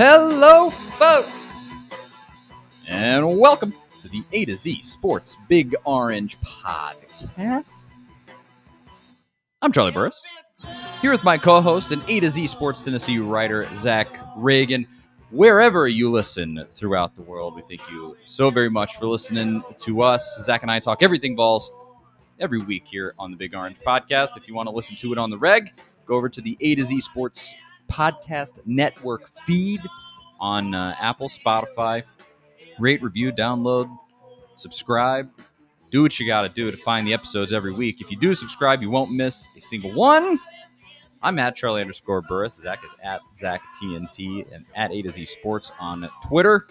Hello, folks, and welcome to the A to Z Sports Big Orange Podcast. I'm Charlie Burris, here with my co host and A to Z Sports Tennessee writer, Zach Ragan. Wherever you listen throughout the world, we thank you so very much for listening to us. Zach and I talk everything Vols every week here on the Big Orange Podcast. If you want to listen to it on the reg, go over to the A to Z Sports Podcast Network feed on uh, Apple, Spotify. Rate, review, download, subscribe. Do what you got to do to find the episodes every week. If you do subscribe, you won't miss a single one. I'm at Charlie underscore Burris. Zach is at Zach TNT and at A to Z Sports on Twitter.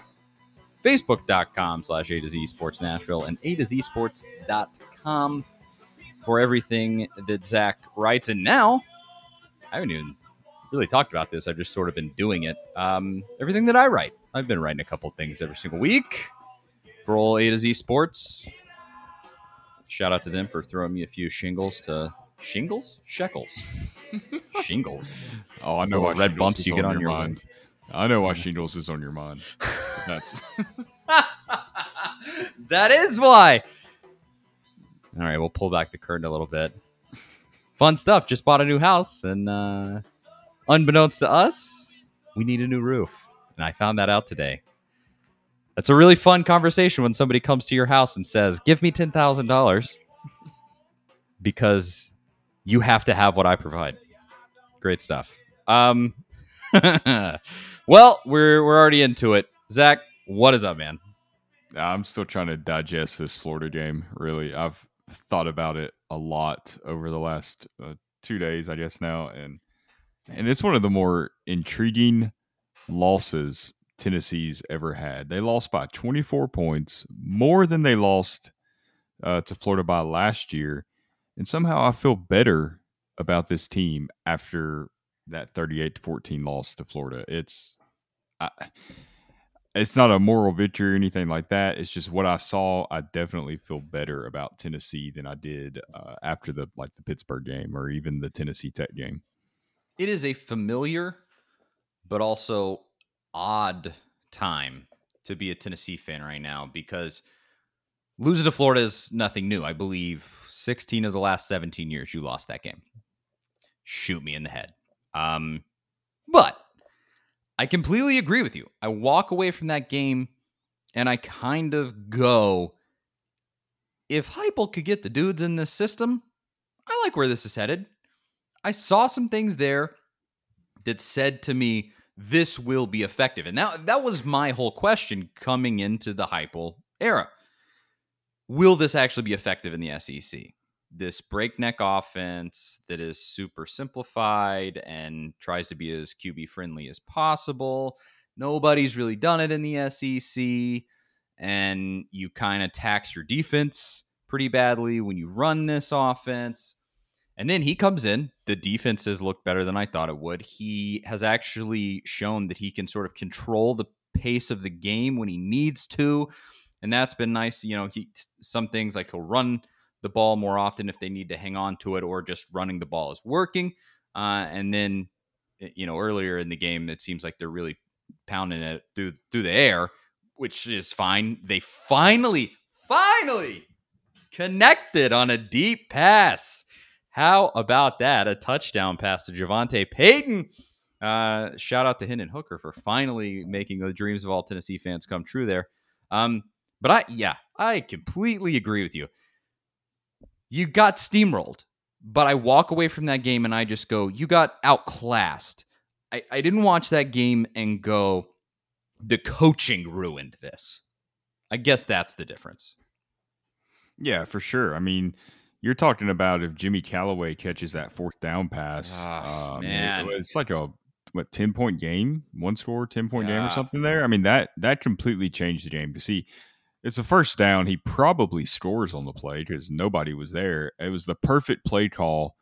Facebook.com slash A to Z Sports Nashville and A to Z Sports.com for everything that Zach writes. And now, I haven't even really talked about this. I've just sort of been doing it. Um, everything that I write, I've been writing a couple things every single week for all A to Z Sports. Shout out to them for throwing me a few shingles to shingles, shekels, shingles. Oh, I Those know why red shingles bumps you get on your your mind. I know why shingles is on your mind. That's that is why. All right, we'll pull back the curtain a little bit. Fun stuff. Just bought a new house, and uh, unbeknownst to us, we need a new roof. And I found that out today. That's a really fun conversation when somebody comes to your house and says, "Give me ten thousand dollars," because you have to have what I provide. Great stuff. Um, well, we're we're already into it. Zach, what is up, man? I'm still trying to digest this Florida game. Really, I've thought about it a lot over the last uh, two days, I guess now, and and it's one of the more intriguing losses Tennessee's ever had. They lost by 24 points, more than they lost uh, to Florida by last year, and somehow I feel better about this team after that 38 to 14 loss to Florida. It's I, it's not a moral victory or anything like that. It's just what I saw. I definitely feel better about Tennessee than I did uh, after the like the Pittsburgh game or even the Tennessee Tech game. It is a familiar but also odd time to be a Tennessee fan right now because losing to Florida is nothing new. I believe 16 of the last 17 years you lost that game. Shoot me in the head. Um, but I completely agree with you. I walk away from that game and I kind of go, if Heupel could get the dudes in this system, I like where this is headed. I saw some things there that said to me, this will be effective. And that, that was my whole question coming into the Heupel era. Will this actually be effective in the SEC? This breakneck offense that is super simplified and tries to be as QB friendly as possible. Nobody's really done it in the SEC. And you kind of tax your defense pretty badly when you run this offense. And then he comes in. The defense has looked better than I thought it would. He has actually shown that he can sort of control the pace of the game when he needs to. And that's been nice. You know, he some things like he'll run the ball more often if they need to hang on to it, or just running the ball is working. Uh, and then, you know, earlier in the game, it seems like they're really pounding it through through the air, which is fine. They finally, finally connected on a deep pass. How about that? A touchdown pass to JaVonta Payton. Uh, shout out to Hendon Hooker for finally making the dreams of all Tennessee fans come true there. Um, but I, yeah, I completely agree with you. You got steamrolled, but I walk away from that game and I just go, you got outclassed. I, I didn't watch that game and go, the coaching ruined this. I guess that's the difference. Yeah, for sure. I mean, you're talking about if Jimmy Callaway catches that fourth down pass, Oh, um, man. it, it's like a what ten point game, one score, ten point game or something there. I mean that that completely changed the game. To see, it's a first down. He probably scores on the play because nobody was there. It was the perfect play call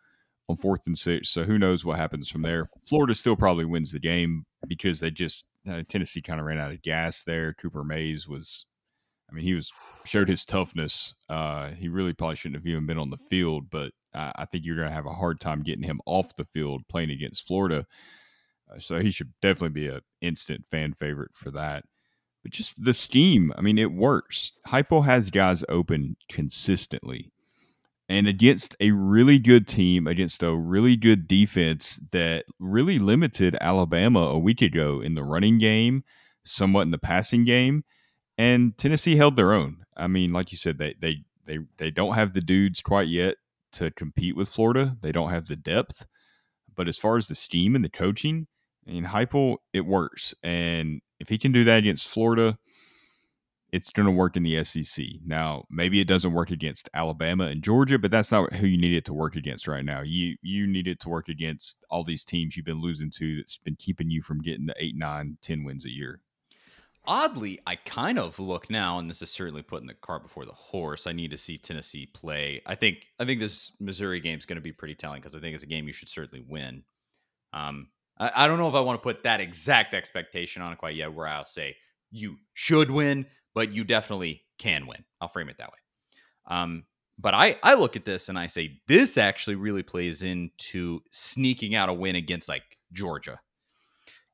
on fourth and six. So who knows what happens from there? Florida still probably wins the game because they just uh, Tennessee kind of ran out of gas there. Cooper Mays was, I mean, he was showed his toughness. Uh, he really probably shouldn't have even been on the field, but I, I think you're going to have a hard time getting him off the field playing against Florida. Uh, so he should definitely be an instant fan favorite for that. But just the scheme, I mean, it works. Heupel has guys open consistently. And against a really good team, against a really good defense that really limited Alabama a week ago in the running game, somewhat in the passing game, and Tennessee held their own. I mean, like you said, they they they they don't have the dudes quite yet to compete with Florida. They don't have the depth. But as far as the scheme and the coaching, I mean, Heupel, it works. And if he can do that against Florida, it's going to work in the SEC. Now, maybe it doesn't work against Alabama and Georgia, but that's not who you need it to work against right now. You you need it to work against all these teams you've been losing to that's been keeping you from getting the 8, 9, 10 wins a year. Oddly, I kind of look now, and this is certainly putting the cart before the horse. I need to see Tennessee play. I think I think this Missouri game is going to be pretty telling because I think it's a game you should certainly win. Um, I, I don't know if I want to put that exact expectation on it quite yet, where I'll say you should win, but you definitely can win. I'll frame it that way. Um, but I I look at this and I say this actually really plays into sneaking out a win against like Georgia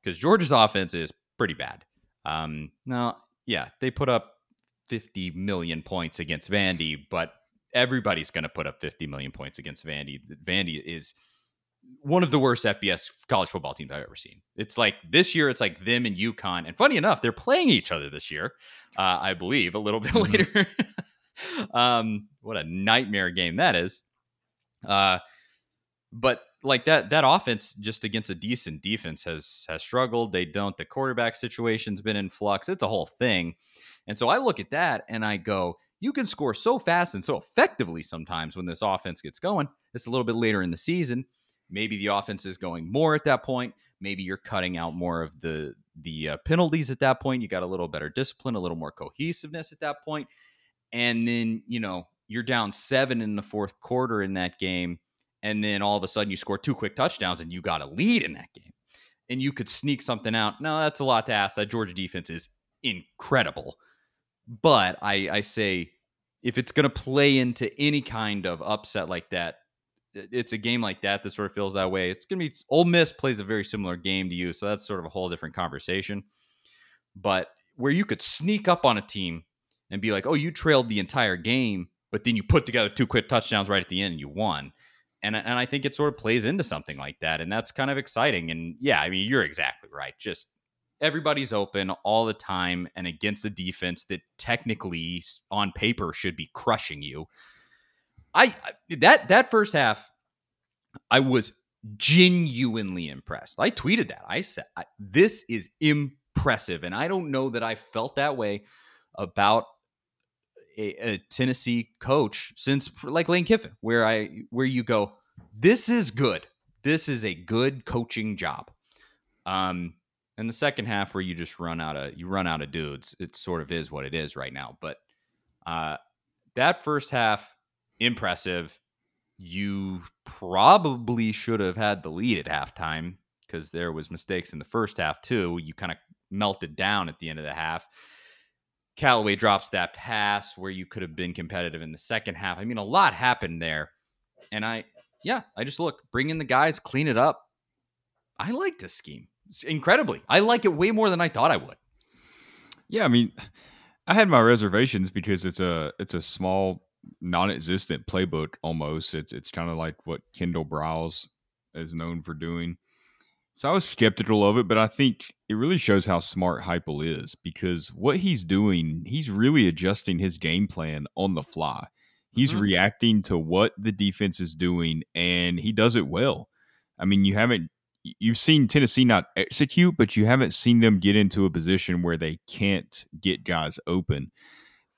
because Georgia's offense is pretty bad. Um, now, yeah, they put up 50 million points against Vandy, but everybody's going to put up 50 million points against Vandy. Vandy is one of the worst FBS college football teams I've ever seen. It's like this year, it's like them and UConn. And funny enough, they're playing each other this year, uh, I believe, a little bit Mhm. later. um, what a nightmare game that is. Uh, but like that that offense just against a decent defense has has struggled. They don't. The quarterback situation's been in flux. It's a whole thing. And so I look at that and I go, you can score so fast and so effectively sometimes when this offense gets going. It's a little bit later in the season. Maybe the offense is going more at that point. Maybe you're cutting out more of the the uh, penalties at that point. You got a little better discipline, a little more cohesiveness at that point. And then, you know, you're down 7 in the fourth quarter in that game and then all of a sudden you score two quick touchdowns and you got a lead in that game. And you could sneak something out. No that's a lot to ask. That georgia defense is incredible. But i i say if it's going to play into any kind of upset like that it's a game like that that sort of feels that way. It's going to be Ole miss plays a very similar game to you so that's sort of a whole different conversation. But where you could sneak up on a team and be like oh you trailed the entire game but then you put together two quick touchdowns right at the end and you won and and I think it sort of plays into something like that, and that's kind of exciting. And yeah, I mean, you're exactly right. Just everybody's open all the time, and against the defense that technically on paper should be crushing you. I that that first half, I was genuinely impressed. I tweeted that. I said, "This is impressive," and I don't know that I felt that way about a, a Tennessee coach since like Lane Kiffin, where I where you go, this is good. This is a good coaching job. Um, and the second half where you just run out of you run out of dudes, it sort of is what it is right now. But uh, that first half, impressive. You probably should have had the lead at halftime because there was mistakes in the first half too. You kind of melted down at the end of the half. Callaway drops that pass where you could have been competitive in the second half. I mean, a lot happened there. And I, yeah, I just look, bring in the guys, clean it up. I like this scheme It's incredibly. I like it way more than I thought I would. Yeah, I mean, I had my reservations because it's a it's a small, non-existent playbook almost. It's it's kind of like what Kendal Briles is known for doing. So I was skeptical of it, but I think it really shows how smart Heupel is because what he's doing, he's really adjusting his game plan on the fly. He's Mhm. reacting to what the defense is doing, and he does it well. I mean, you haven't you've seen Tennessee not execute, but you haven't seen them get into a position where they can't get guys open.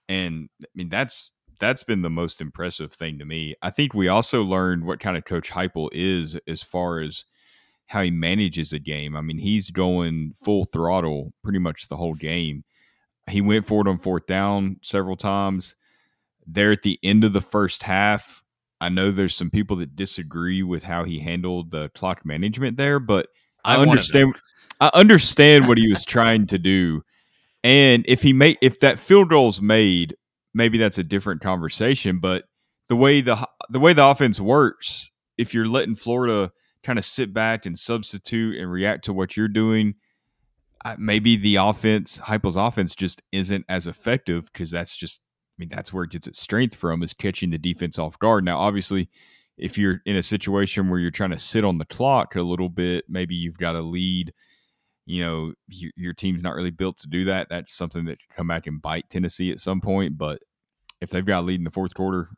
And I mean, that's that's been the most impressive thing to me. I think we also learned what kind of coach Heupel is as far as how he manages a game. I mean, he's going full throttle pretty much the whole game. He went for it on fourth down several times. There at the end of the first half, I know there's some people that disagree with how he handled the clock management there, but I understand. I understand what he was trying to do, and if he made if that field goal's made, maybe that's a different conversation. But the way the the way the offense works, if you're letting Florida kind of sit back and substitute and react to what you're doing, maybe the offense, Heupel's offense, just isn't as effective because that's just, I mean, that's where it gets its strength from is catching the defense off guard. Now, obviously, if you're in a situation where you're trying to sit on the clock a little bit, maybe you've got a lead. You know, your, your team's not really built to do that. That's something that can come back and bite Tennessee at some point. But if they've got a lead in the fourth quarter,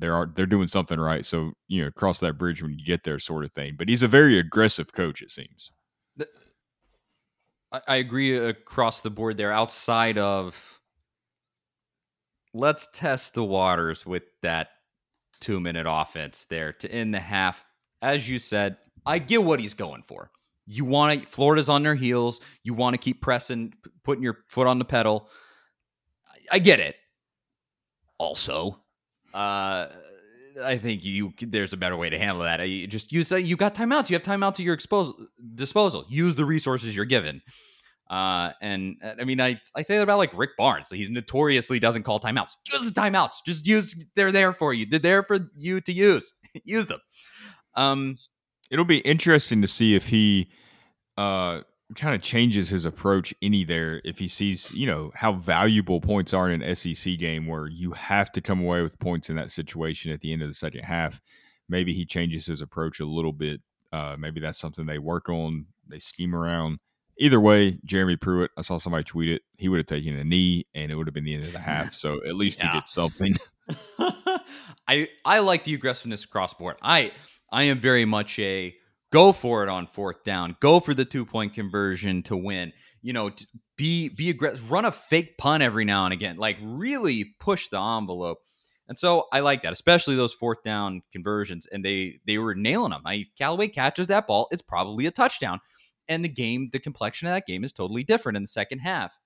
they're they're doing something right. So you know, cross that bridge when you get there, sort of thing. But he's a very aggressive coach. It seems. I agree across the board there. Outside of, let's test the waters with that two minute offense there to end the half. As you said, I get what he's going for. You want to, Florida's on their heels. You want to keep pressing, putting your foot on the pedal. I get it. Also, uh, I think you there's a better way to handle that. You just use you got timeouts. You have timeouts at your disposal. Use the resources you're given. Uh, and I mean, I, I say that about like Rick Barnes. He's notoriously doesn't call timeouts. Use the timeouts. Just use. They're there for you. They're there for you to use. use them. Um, it'll be interesting to see if he uh kind of changes his approach any there if he sees you know how valuable points are in an SEC game where you have to come away with points in that situation at the end of the second half. Maybe he changes his approach a little bit. Uh, maybe that's something they work on. They scheme around. Either way, Jeremy Pruitt, I saw somebody tweet it. He would have taken a knee, and it would have been the end of the half. So at least yeah. he did something. I I like the aggressiveness across board. I I am very much a go for it on fourth down. Go for the two point conversion to win. You know, be be aggressive. Run a fake punt every now and again. Like really push the envelope. And so I like that, especially those fourth down conversions. And they they were nailing them. I Callaway catches that ball, it's probably a touchdown. And the game, the complexion of that game is totally different in the second half.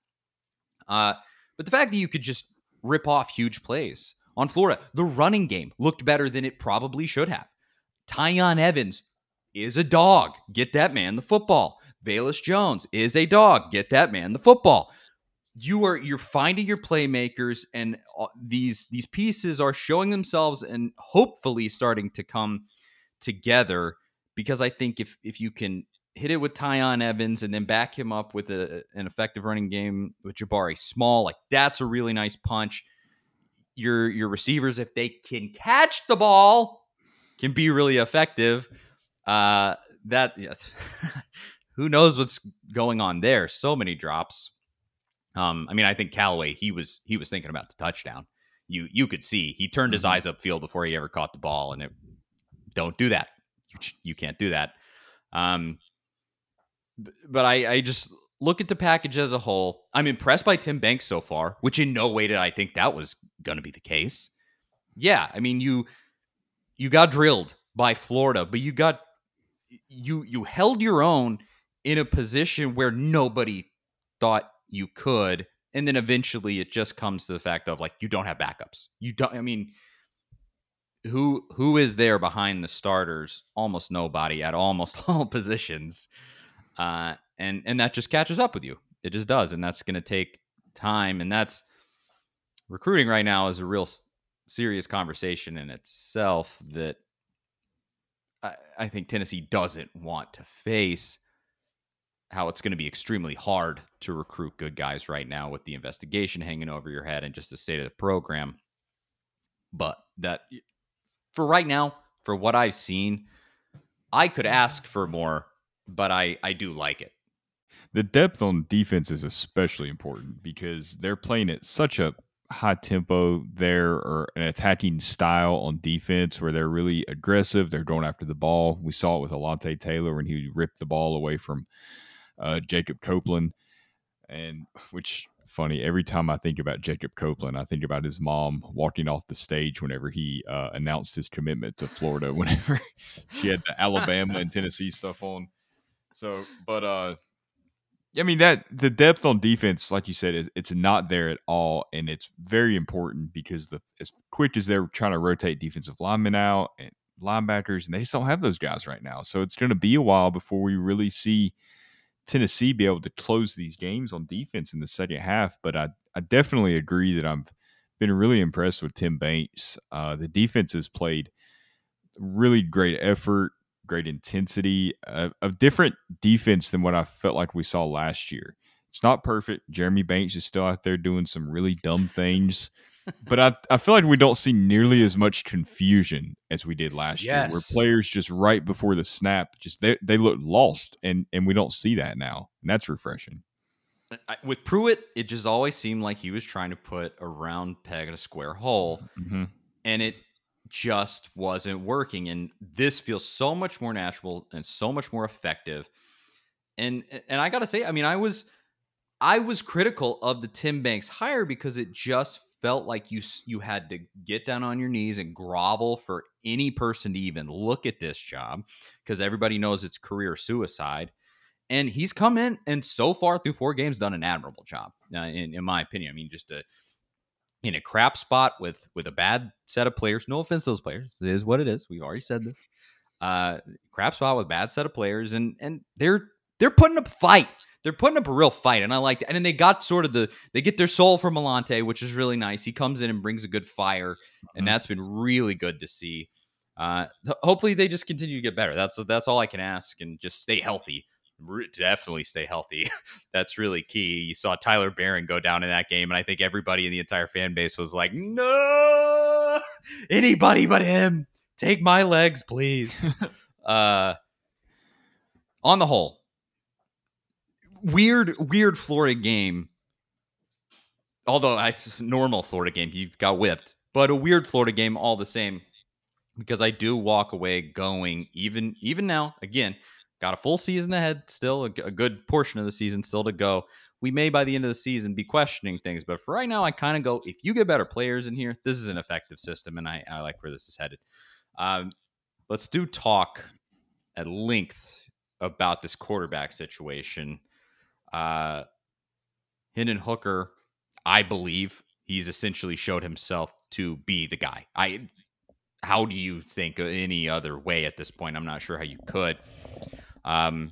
Uh, but the fact that you could just rip off huge plays on Florida, the running game looked better than it probably should have. Tiyon Evans is a dog. Get that man the football. Velus Jones is a dog. Get that man the football. You are you're finding your playmakers, and uh, these these pieces are showing themselves and hopefully starting to come together. Because I think if if you can hit it with Tiyon Evans and then back him up with a, an effective running game with Jabari Small, like that's a really nice punch. Your your receivers, if they can catch the ball, can be really effective. Uh, that yes. who knows what's going on there? So many drops. Um, I mean, I think Callaway he was he was thinking about the touchdown. You you could see he turned his mm-hmm. eyes upfield before he ever caught the ball, and it don't do that. You, you can't do that. Um, but I I just look at the package as a whole. I'm impressed by Tim Banks so far, which in no way did I think that was going to be the case. Yeah, I mean you you got drilled by Florida, but you got you you held your own in a position where nobody thought you could and then eventually it just comes to the fact of like you don't have backups. You don't i mean who who is there behind the starters? Almost nobody at almost all positions. Uh and and that just catches up with you. It just does and that's going to take time and that's recruiting right now is a real serious conversation in itself that I, think Tennessee doesn't want to face how it's going to be extremely hard to recruit good guys right now with the investigation hanging over your head and just the state of the program. But that for right now, for what I've seen, I could ask for more, but I I do like it. The depth on defense is especially important because they're playing at such a high tempo there or an attacking style on defense where they're really aggressive. They're going after the ball. We saw it with Alontae Taylor when he ripped the ball away from uh, Jacob Copeland, and which funny. Every time I think about Jacob Copeland, I think about his mom walking off the stage whenever he uh, announced his commitment to Florida. Whenever she had the Alabama and Tennessee stuff on. So, but uh, I mean that the depth on defense, like you said, it, it's not there at all, and it's very important because the as quick as they're trying to rotate defensive linemen out and linebackers, and they just don't have those guys right now. So it's going to be a while before we really see Tennessee be able to close these games on defense in the second half. But I I definitely agree that I've been really impressed with Tim Banks. Uh, the defense has played really great effort great intensity, of, a different defense than what I felt like we saw last year. It's not perfect. Jeremy Banks is still out there doing some really dumb things. but I, I feel like we don't see nearly as much confusion as we did last yes. year, where players just right before the snap, just they, they look lost, and and we don't see that now, and that's refreshing. With Pruitt, it just always seemed like he was trying to put a round peg in a square hole, mm-hmm. and it just wasn't working. And this feels so much more natural and so much more effective. And and I gotta say, I mean, I was I was critical of the Tim Banks hire because it just felt like you you had to get down on your knees and grovel for any person to even look at this job because everybody knows it's career suicide. And he's come in and so far through four games done an admirable job, uh, in, in my opinion. I mean, just to in a crap spot with with a bad set of players. No offense to those players. It is what it is. We've already said this. Uh, crap spot with bad set of players, and and they're they're putting up a fight. They're putting up a real fight, and I like that. And then they got sort of the they get their soul from Malante, which is really nice. He comes in and brings a good fire, and mm-hmm. that's been really good to see. Uh, hopefully, they just continue to get better. That's that's all I can ask, and just stay healthy definitely stay healthy. That's really key. You saw Tyler Baron go down in that game, and I think everybody in the entire fan base was like, "No, anybody but him. Take my legs, please." uh, on the whole, weird, weird Florida game. Although I normal Florida game, you got whipped, but a weird Florida game all the same. Because I do walk away going even even now again got a full season ahead still, a, good portion of the season still to go. We may by the end of the season be questioning things, but for right now, I kind of go if you get better players in here, this is an effective system, and I, I like where this is headed. Um, let's do talk at length about this quarterback situation. Uh, Hendon Hooker, I believe he's essentially showed himself to be the guy. I how do you think any other way at this point? I'm not sure how you could. Um,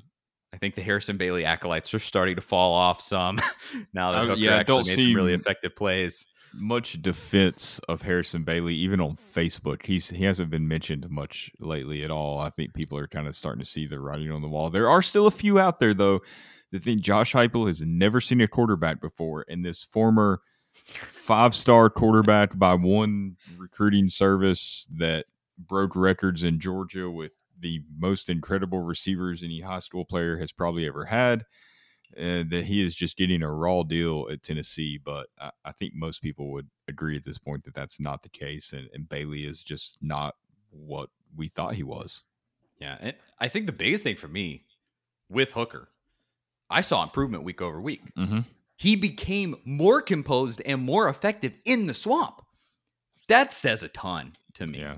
I think the Harrison Bailey acolytes are starting to fall off some now that uh, Hooker yeah, actually don't made some really effective plays. Much defense of Harrison Bailey, even on Facebook. He's he hasn't been mentioned much lately at all. I think people are kind of starting to see the writing on the wall. There are still a few out there though that think Josh Heupel has never seen a quarterback before, and this former five star quarterback by one recruiting service that broke records in Georgia with the most incredible receivers any high school player has probably ever had. And that he is just getting a raw deal at Tennessee. But I, I, think most people would agree at this point that that's not the case. And, and Bailey is just not what we thought he was. Yeah. And I think the biggest thing for me with Hooker, I saw improvement week over week. Mm-hmm. He became more composed and more effective in the swamp. That says a ton to me. Yeah.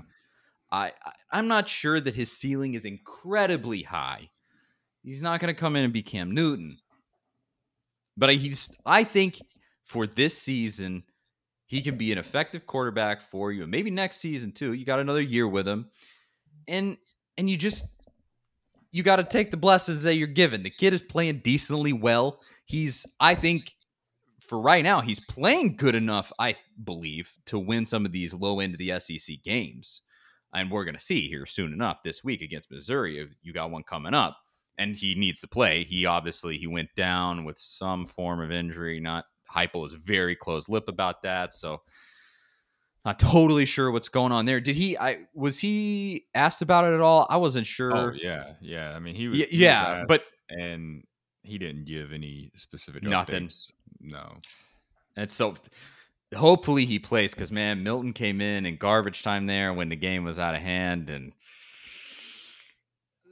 I, I am not sure that his ceiling is incredibly high. He's not going to come in and be Cam Newton, but he's I think for this season he can be an effective quarterback for you, and maybe next season too. You got another year with him, and and you just you got to take the blessings that you're given. The kid is playing decently well. He's I think for right now he's playing good enough. I believe to win some of these low end of the SEC games and we're going to see here soon enough this week against Missouri. You got one coming up, and he needs to play. He obviously he went down with some form of injury. Not Heupel is very close lip about that, so not totally sure what's going on there. Did he? I was he asked about it at all? I wasn't oh, sure. Oh yeah, yeah. I mean he was. Yeah, he yeah was but and he didn't give any specific nothing. Updates. No. And so hopefully he plays because man, Milton came in in garbage time there when the game was out of hand, and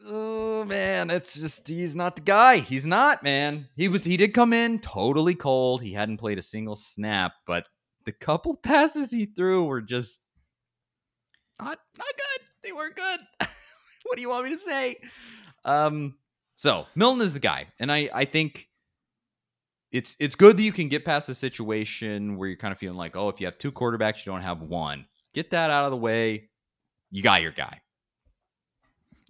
oh man, it's just he's not the guy. He's not, man. He was he did come in totally cold. He hadn't played a single snap, but the couple passes he threw were just not not good. They weren't good. what do you want me to say? Um so Milton is the guy. And I I think it's it's good that you can get past the situation where you're kind of feeling like, oh, if you have two quarterbacks, you don't have one. Get that out of the way. You got your guy.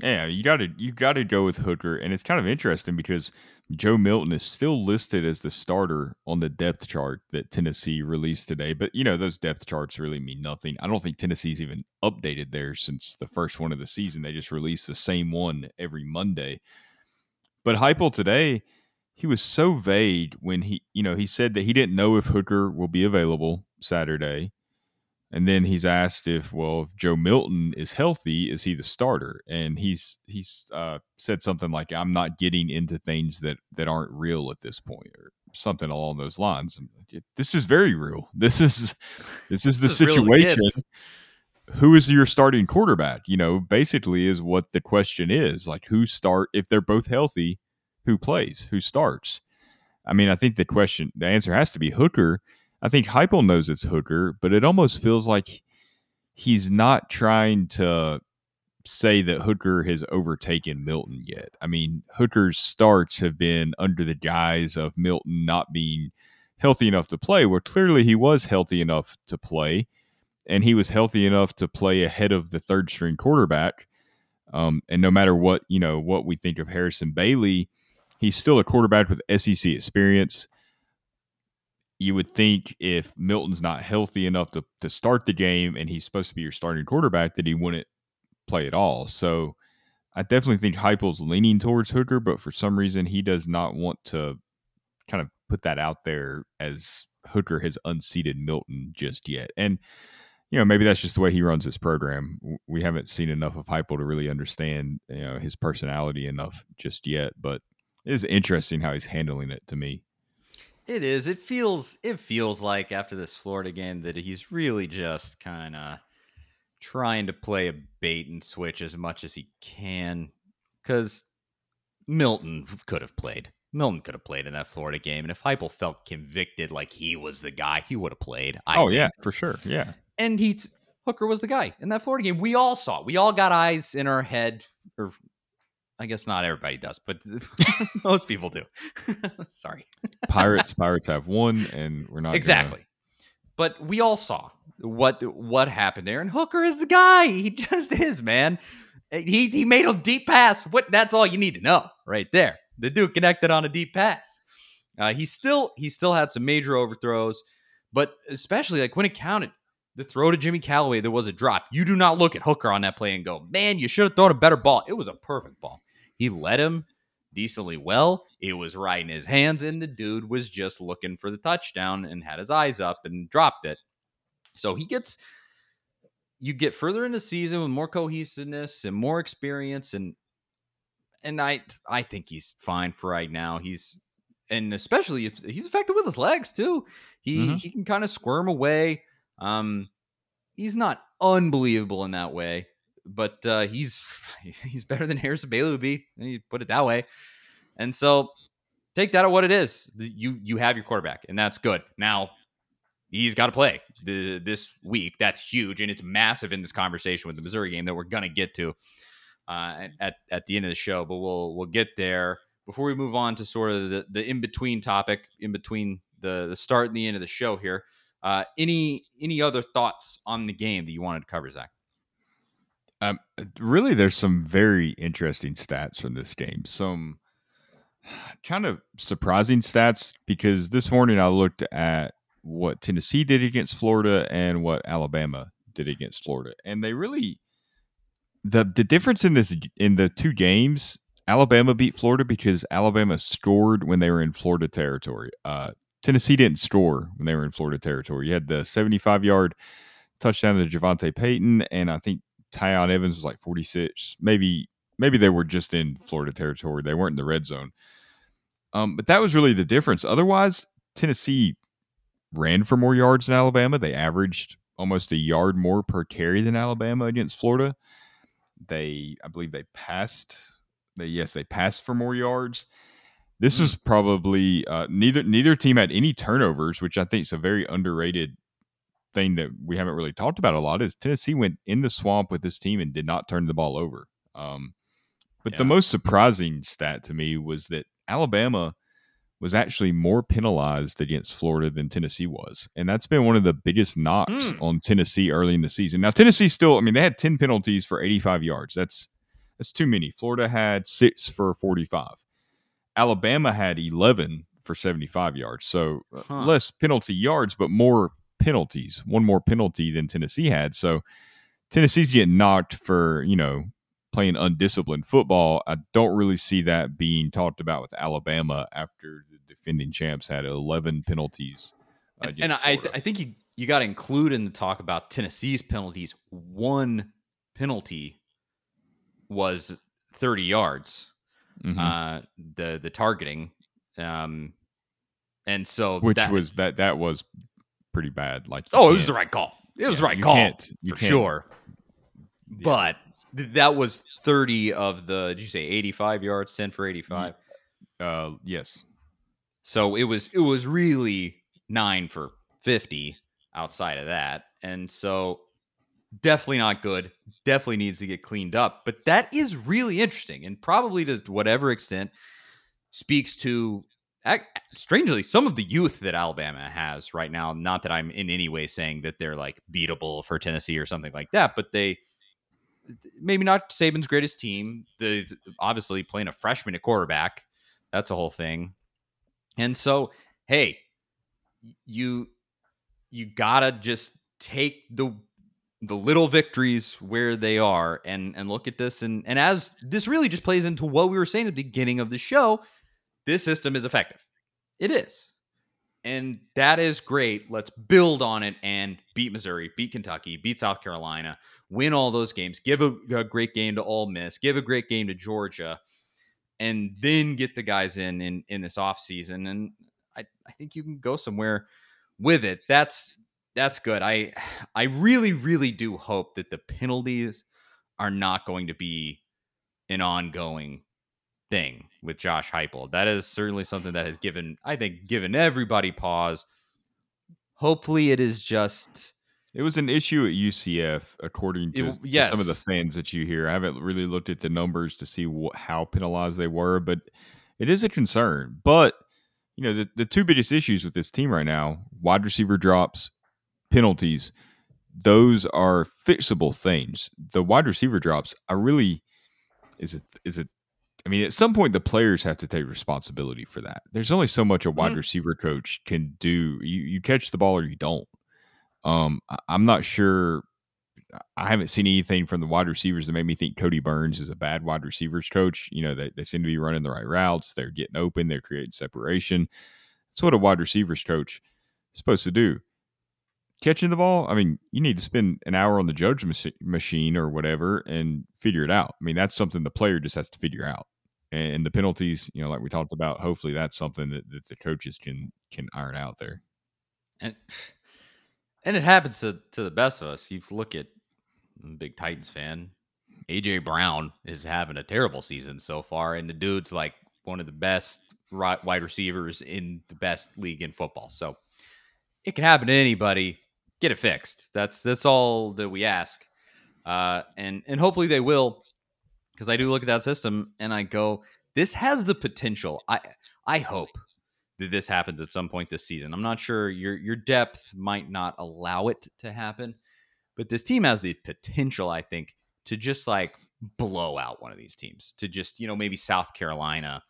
Yeah, you got to you got to go with Hooker, and it's kind of interesting because Joe Milton is still listed as the starter on the depth chart that Tennessee released today. But you know those depth charts really mean nothing. I don't think Tennessee's even updated there since the first one of the season. They just release the same one every Monday. But Heupel today, he was so vague when he you know he said that he didn't know if Hooker will be available Saturday. And then he's asked if, well, if Joe Milton is healthy, is he the starter? And he's he's uh, said something like, "I'm not getting into things that that aren't real at this point," or something along those lines. This is very real. This is this is the this situation. Is who is your starting quarterback? You know, basically, is what the question is. Like, who start if they're both healthy? Who plays? Who starts? I mean, I think the question, the answer has to be Hooker I think Heupel knows it's Hooker, but it almost feels like he's not trying to say that Hooker has overtaken Milton yet. I mean, Hooker's starts have been under the guise of Milton not being healthy enough to play, where clearly he was healthy enough to play, and he was healthy enough to play ahead of the third string quarterback. Um, and no matter what you know what we think of Harrison Bailey, he's still a quarterback with SEC experience you would think if Milton's not healthy enough to, to start the game and he's supposed to be your starting quarterback, that he wouldn't play at all. So I definitely think Heupel's leaning towards Hooker, but for some reason he does not want to kind of put that out there as Hooker has unseated Milton just yet. And you know, maybe that's just the way he runs his program. We haven't seen enough of Heupel to really understand, you know, his personality enough just yet. But it is interesting how he's handling it to me. It is. It feels. It feels like after this Florida game that he's really just kind of trying to play a bait and switch as much as he can, because Milton could have played. Milton could have played in that Florida game, and if Heupel felt convicted like he was the guy, he would have played. I oh think. yeah, for sure. Yeah, and he Hooker was the guy in that Florida game. We all saw. We all got eyes in our head, or I guess not everybody does, but most people do. Sorry. Pirates, Pirates have won, and we're not exactly. Gonna... But we all saw what what happened there, and Hooker is the guy. He just is, man. He he made a deep pass. What? That's all you need to know, right there. The dude connected on a deep pass. Uh, he still he still had some major overthrows, but especially like when it counted, the throw to Jimmy Callaway, there was a drop. You do not look at Hooker on that play and go, man, you should have thrown a better ball. It was a perfect ball. He led him decently well. It was right in his hands, and the dude was just looking for the touchdown and had his eyes up and dropped it. So he gets you get further in the season with more cohesiveness and more experience and and I I think he's fine for right now. He's and especially if he's effective with his legs too. He mm-hmm. he can kind of squirm away. Um he's not unbelievable in that way but uh, he's he's better than Harrison Bailey would be. You put it that way, and so take that at what it is. You you have your quarterback, and that's good. Now he's got to play the, this week. That's huge, and it's massive in this conversation with the Missouri game that we're gonna get to uh, at at the end of the show. But we'll we'll get there before we move on to sort of the, the in between topic, in between the the start and the end of the show here. Uh, any any other thoughts on the game that you wanted to cover, Zach? Um, really, there's some very interesting stats from this game. Some kind of surprising stats because this morning I looked at what Tennessee did against Florida and what Alabama did against Florida, and they really the the difference in this in the two games. Alabama beat Florida because Alabama scored when they were in Florida territory. Uh, Tennessee didn't score when they were in Florida territory. You had the 75 yard touchdown to JaVonta Payton, and I think Tiyon Evans was like 46. Maybe maybe they were just in Florida territory. They weren't in the red zone. Um, but that was really the difference. Otherwise, Tennessee ran for more yards than Alabama. They averaged almost a yard more per carry than Alabama against Florida. They, I believe, they passed they yes they passed for more yards. This Mm. was probably uh, neither neither team had any turnovers, which I think is a very underrated thing that we haven't really talked about a lot. Is Tennessee went in the swamp with this team and did not turn the ball over. Um, but the most surprising stat to me was that Alabama was actually more penalized against Florida than Tennessee was. And that's been one of the biggest knocks Hmm. on Tennessee early in the season. Now Tennessee still, I mean, they had 10 penalties for 85 yards. That's that's too many. Florida had 6 for 45. Alabama had 11 for 75 yards. So uh, Huh. less penalty yards but more penalties. One more penalty than Tennessee had. So Tennessee's getting knocked for, you know, playing undisciplined football. I don't really see that being talked about with Alabama after the defending champs had 11 penalties. And, and I, I think you you got to include in the talk about Tennessee's penalties. One penalty was 30 yards. Mhm. Uh, the the targeting, um, and so which that- was that that was pretty bad. Like oh, it was the right call. It was yeah, the right call for can't- sure. yeah. But th- that was 30 of the. Did you say 85 yards? 10 for 85. uh, yes, So it was it was really nine for 50 outside of that. And so definitely not good. Definitely needs to get cleaned up. But that is really interesting and probably to whatever extent speaks to strangely some of the youth that Alabama has right now. Not that I'm in any way saying that they're like beatable for Tennessee or something like that, but they maybe not Saban's greatest team. The obviously playing a freshman at quarterback. That's a whole thing. And so, hey, you you gotta just take the the little victories where they are and and look at this and and as this really just plays into what we were saying at the beginning of the show, this system is effective. It is. And that is great. Let's build on it and beat Missouri, beat Kentucky, beat South Carolina, win all those games, give a, a great game to Ole Miss, give a great game to Georgia, and then get the guys in in, in this offseason. And I, I think you can go somewhere with it. That's that's good. I I really, really do hope that the penalties are not going to be an ongoing thing with Josh Heupel. That is certainly something that has given, I think, given everybody pause. Hopefully, it is just it was an issue at UCF, according to, It- to some of the fans that you hear. I haven't really looked at the numbers to see how penalized they were, but it is a concern. But you know, the, the two biggest issues with this team right now: wide receiver drops, penalties. Those are fixable things. The wide receiver drops, I really is it is it I mean, at some point, the players have to take responsibility for that. There's only so much a wide Mhm. receiver coach can do. You you catch the ball or you don't. Um, I- I'm not sure. I haven't seen anything from the wide receivers that made me think Kodi Burns is a bad wide receivers coach. You know, they, they seem to be running the right routes. They're getting open. They're creating separation. That's what a wide receivers coach is supposed to do. Catching the ball, I mean, you need to spend an hour on the JUGS machine or whatever and figure it out. I mean, that's something the player just has to figure out. And the penalties, you know, like we talked about, hopefully that's something that, that the coaches can can iron out there. and and it happens to to the best of us. You look at I'm a big Titans fan. AJ Brown is having a terrible season so far, and the dude's like one of the best wide receivers in the best league in football. So it can happen to anybody. Get it fixed. That's that's all that we ask, uh, and and hopefully they will, because I do look at that system and I go, this has the potential. I I hope that this happens at some point this season. I'm not sure your your depth might not allow it to happen, but this team has the potential, I think, to just like blow out one of these teams. To just, you know, maybe South Carolina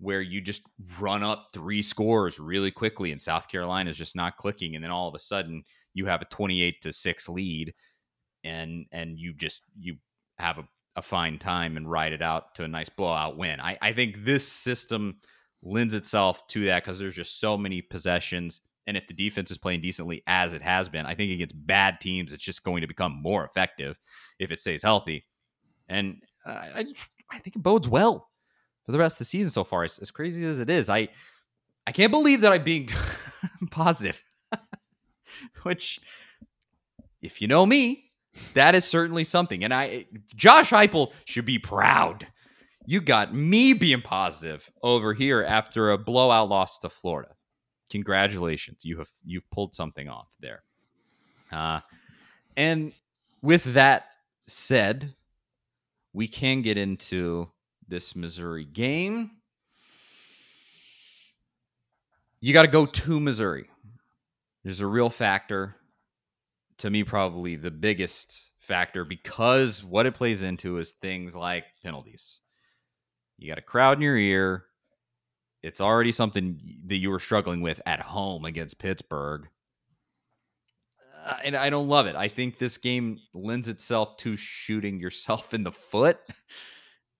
where you just run up three scores really quickly and South Carolina is just not clicking and then all of a sudden you have a 28 to 6 lead and and you just you have a, a fine time and ride it out to a nice blowout win. I, I think this system lends itself to that because there's just so many possessions. And if the defense is playing decently as it has been, I think against bad teams, it's just going to become more effective if it stays healthy. And uh, I, just, I think it bodes well for the rest of the season so far. As, as crazy as it is, I I can't believe that I'm being positive. Which, if you know me, that is certainly something. And I, Josh Heupel should be proud. you got me being positive over here after a blowout loss to Florida. Congratulations, you have you've pulled something off there. Uh, and with that said, we can get into this Missouri game. You got to go to Missouri. There's a real factor. To me, probably the biggest factor because what it plays into is things like penalties. You got a crowd in your ear. It's already something that you were struggling with at home against Pittsburgh. Uh, and I don't love it. I think this game lends itself to shooting yourself in the foot.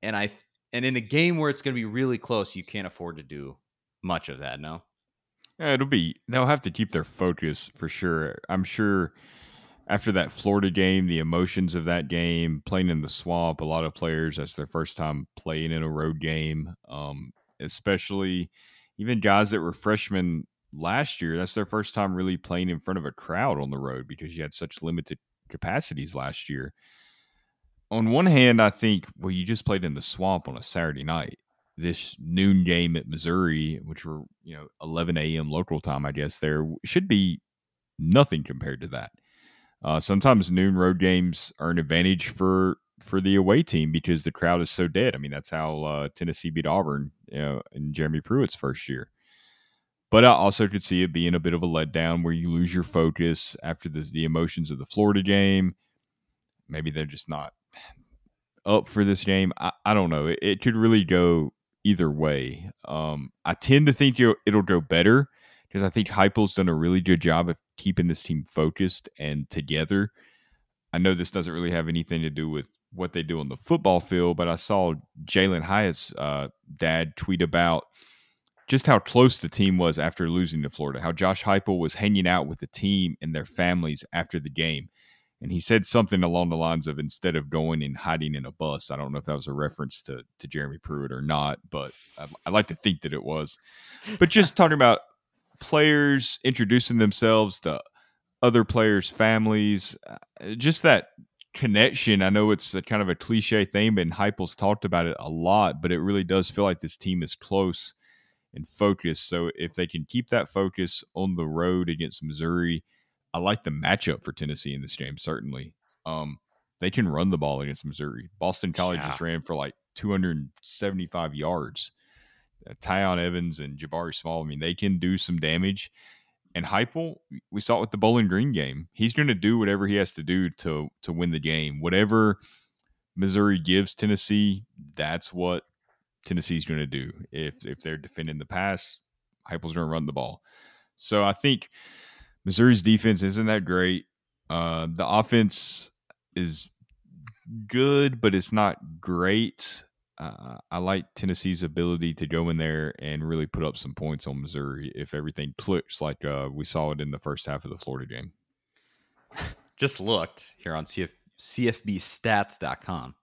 And I and in a game where it's going to be really close, you can't afford to do much of that, no? Yeah, it'll be they'll have to keep their focus for sure. I'm sure after that Florida game, the emotions of that game, playing in the swamp, a lot of players that's their first time playing in a road game. Um, especially even guys that were freshmen last year, that's their first time really playing in front of a crowd on the road because you had such limited capacities last year. On one hand, I think, well, you just played in the swamp on a Saturday night. This noon game at Missouri, which were, you know, 11 a.m. local time, I guess, there should be nothing compared to that. Uh, sometimes noon road games are an advantage for for the away team because the crowd is so dead. I mean, that's how uh, Tennessee beat Auburn, you know, in Jeremy Pruitt's first year. But I also could see it being a bit of a letdown where you lose your focus after the, the emotions of the Florida game. Maybe they're just not up for this game. I, I don't know. It, it, could really go either way. Um, I tend to think it'll, it'll go better because I think Heupel's done a really good job of keeping this team focused and together. I know this doesn't really have anything to do with what they do on the football field, but I saw Jalin Hyatt's uh, dad tweet about just how close the team was after losing to Florida, how Josh Heupel was hanging out with the team and their families after the game. And he said something along the lines of instead of going and hiding in a bus. I don't know if that was a reference to, to Jeremy Pruitt or not, but I, I like to think that it was. But just talking about players introducing themselves to other players' families, uh, just that connection. I know it's a kind of a cliche thing, and Heupel's talked about it a lot, but it really does feel like this team is close and focused. So if they can keep that focus on the road against Missouri, I like the matchup for Tennessee in this game. Certainly, um, they can run the ball against Missouri. Boston College yeah. just ran for like 275 yards uh, Tiyon Evans and Jabari Small, I mean, they can do some damage. And Heupel, we saw it with the Bowling Green game. He's going to do whatever he has to do to to win the game. Whatever Missouri gives Tennessee, that's what Tennessee's going to do. If if they're defending the pass, Heupel's going to run the ball. So I think Missouri's defense isn't that great. Uh, the offense is good, but it's not great uh, I like Tennessee's ability to go in there and really put up some points on Missouri if everything clicks like uh, we saw it in the first half of the Florida game. Just looked here on CF, CFBstats.com.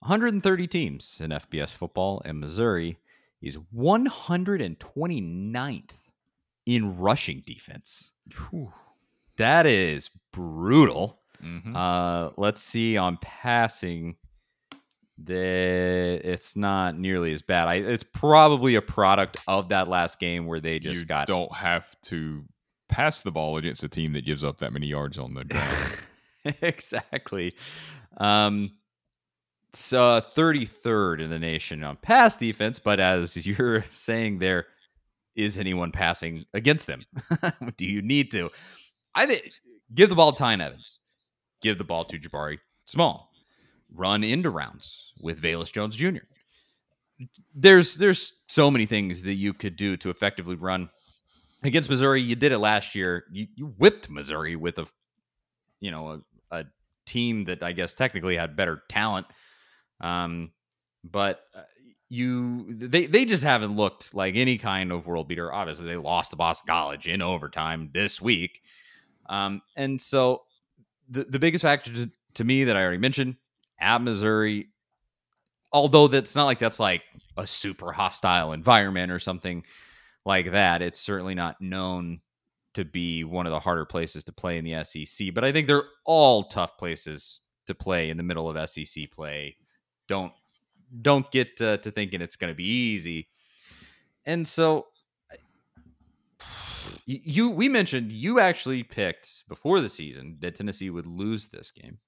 130 teams in FBS football, and Missouri is 129th in rushing defense. Whew. That is brutal. Mm-hmm. Uh, let's see on passing it's not nearly as bad. I, it's probably a product of that last game where they just you got don't have to pass the ball against a team that gives up that many yards on the ground. exactly. Um, so 33rd in the nation on pass defense, but as you're saying, there is anyone passing against them? Do you need to? I think give the ball to Tiyon Evans, give the ball to Jabari Small run into rounds with Velus Jones Jr. There's there's so many things that you could do to effectively run against Missouri. You did it last year. You, you whipped Missouri with a you know a, a, team that I guess technically had better talent. Um, but uh, you they they just haven't looked like any kind of world beater. Obviously, they lost to Boston College in overtime this week. Um, and so the the biggest factor to, to me that I already mentioned at Missouri, although that's not like that's like a super hostile environment or something like that. It's certainly not known to be one of the harder places to play in the SEC, but I think they're all tough places to play in the middle of SEC play. Don't don't get to, to thinking it's going to be easy. And so you we mentioned you actually picked before the season that Tennessee would lose this game.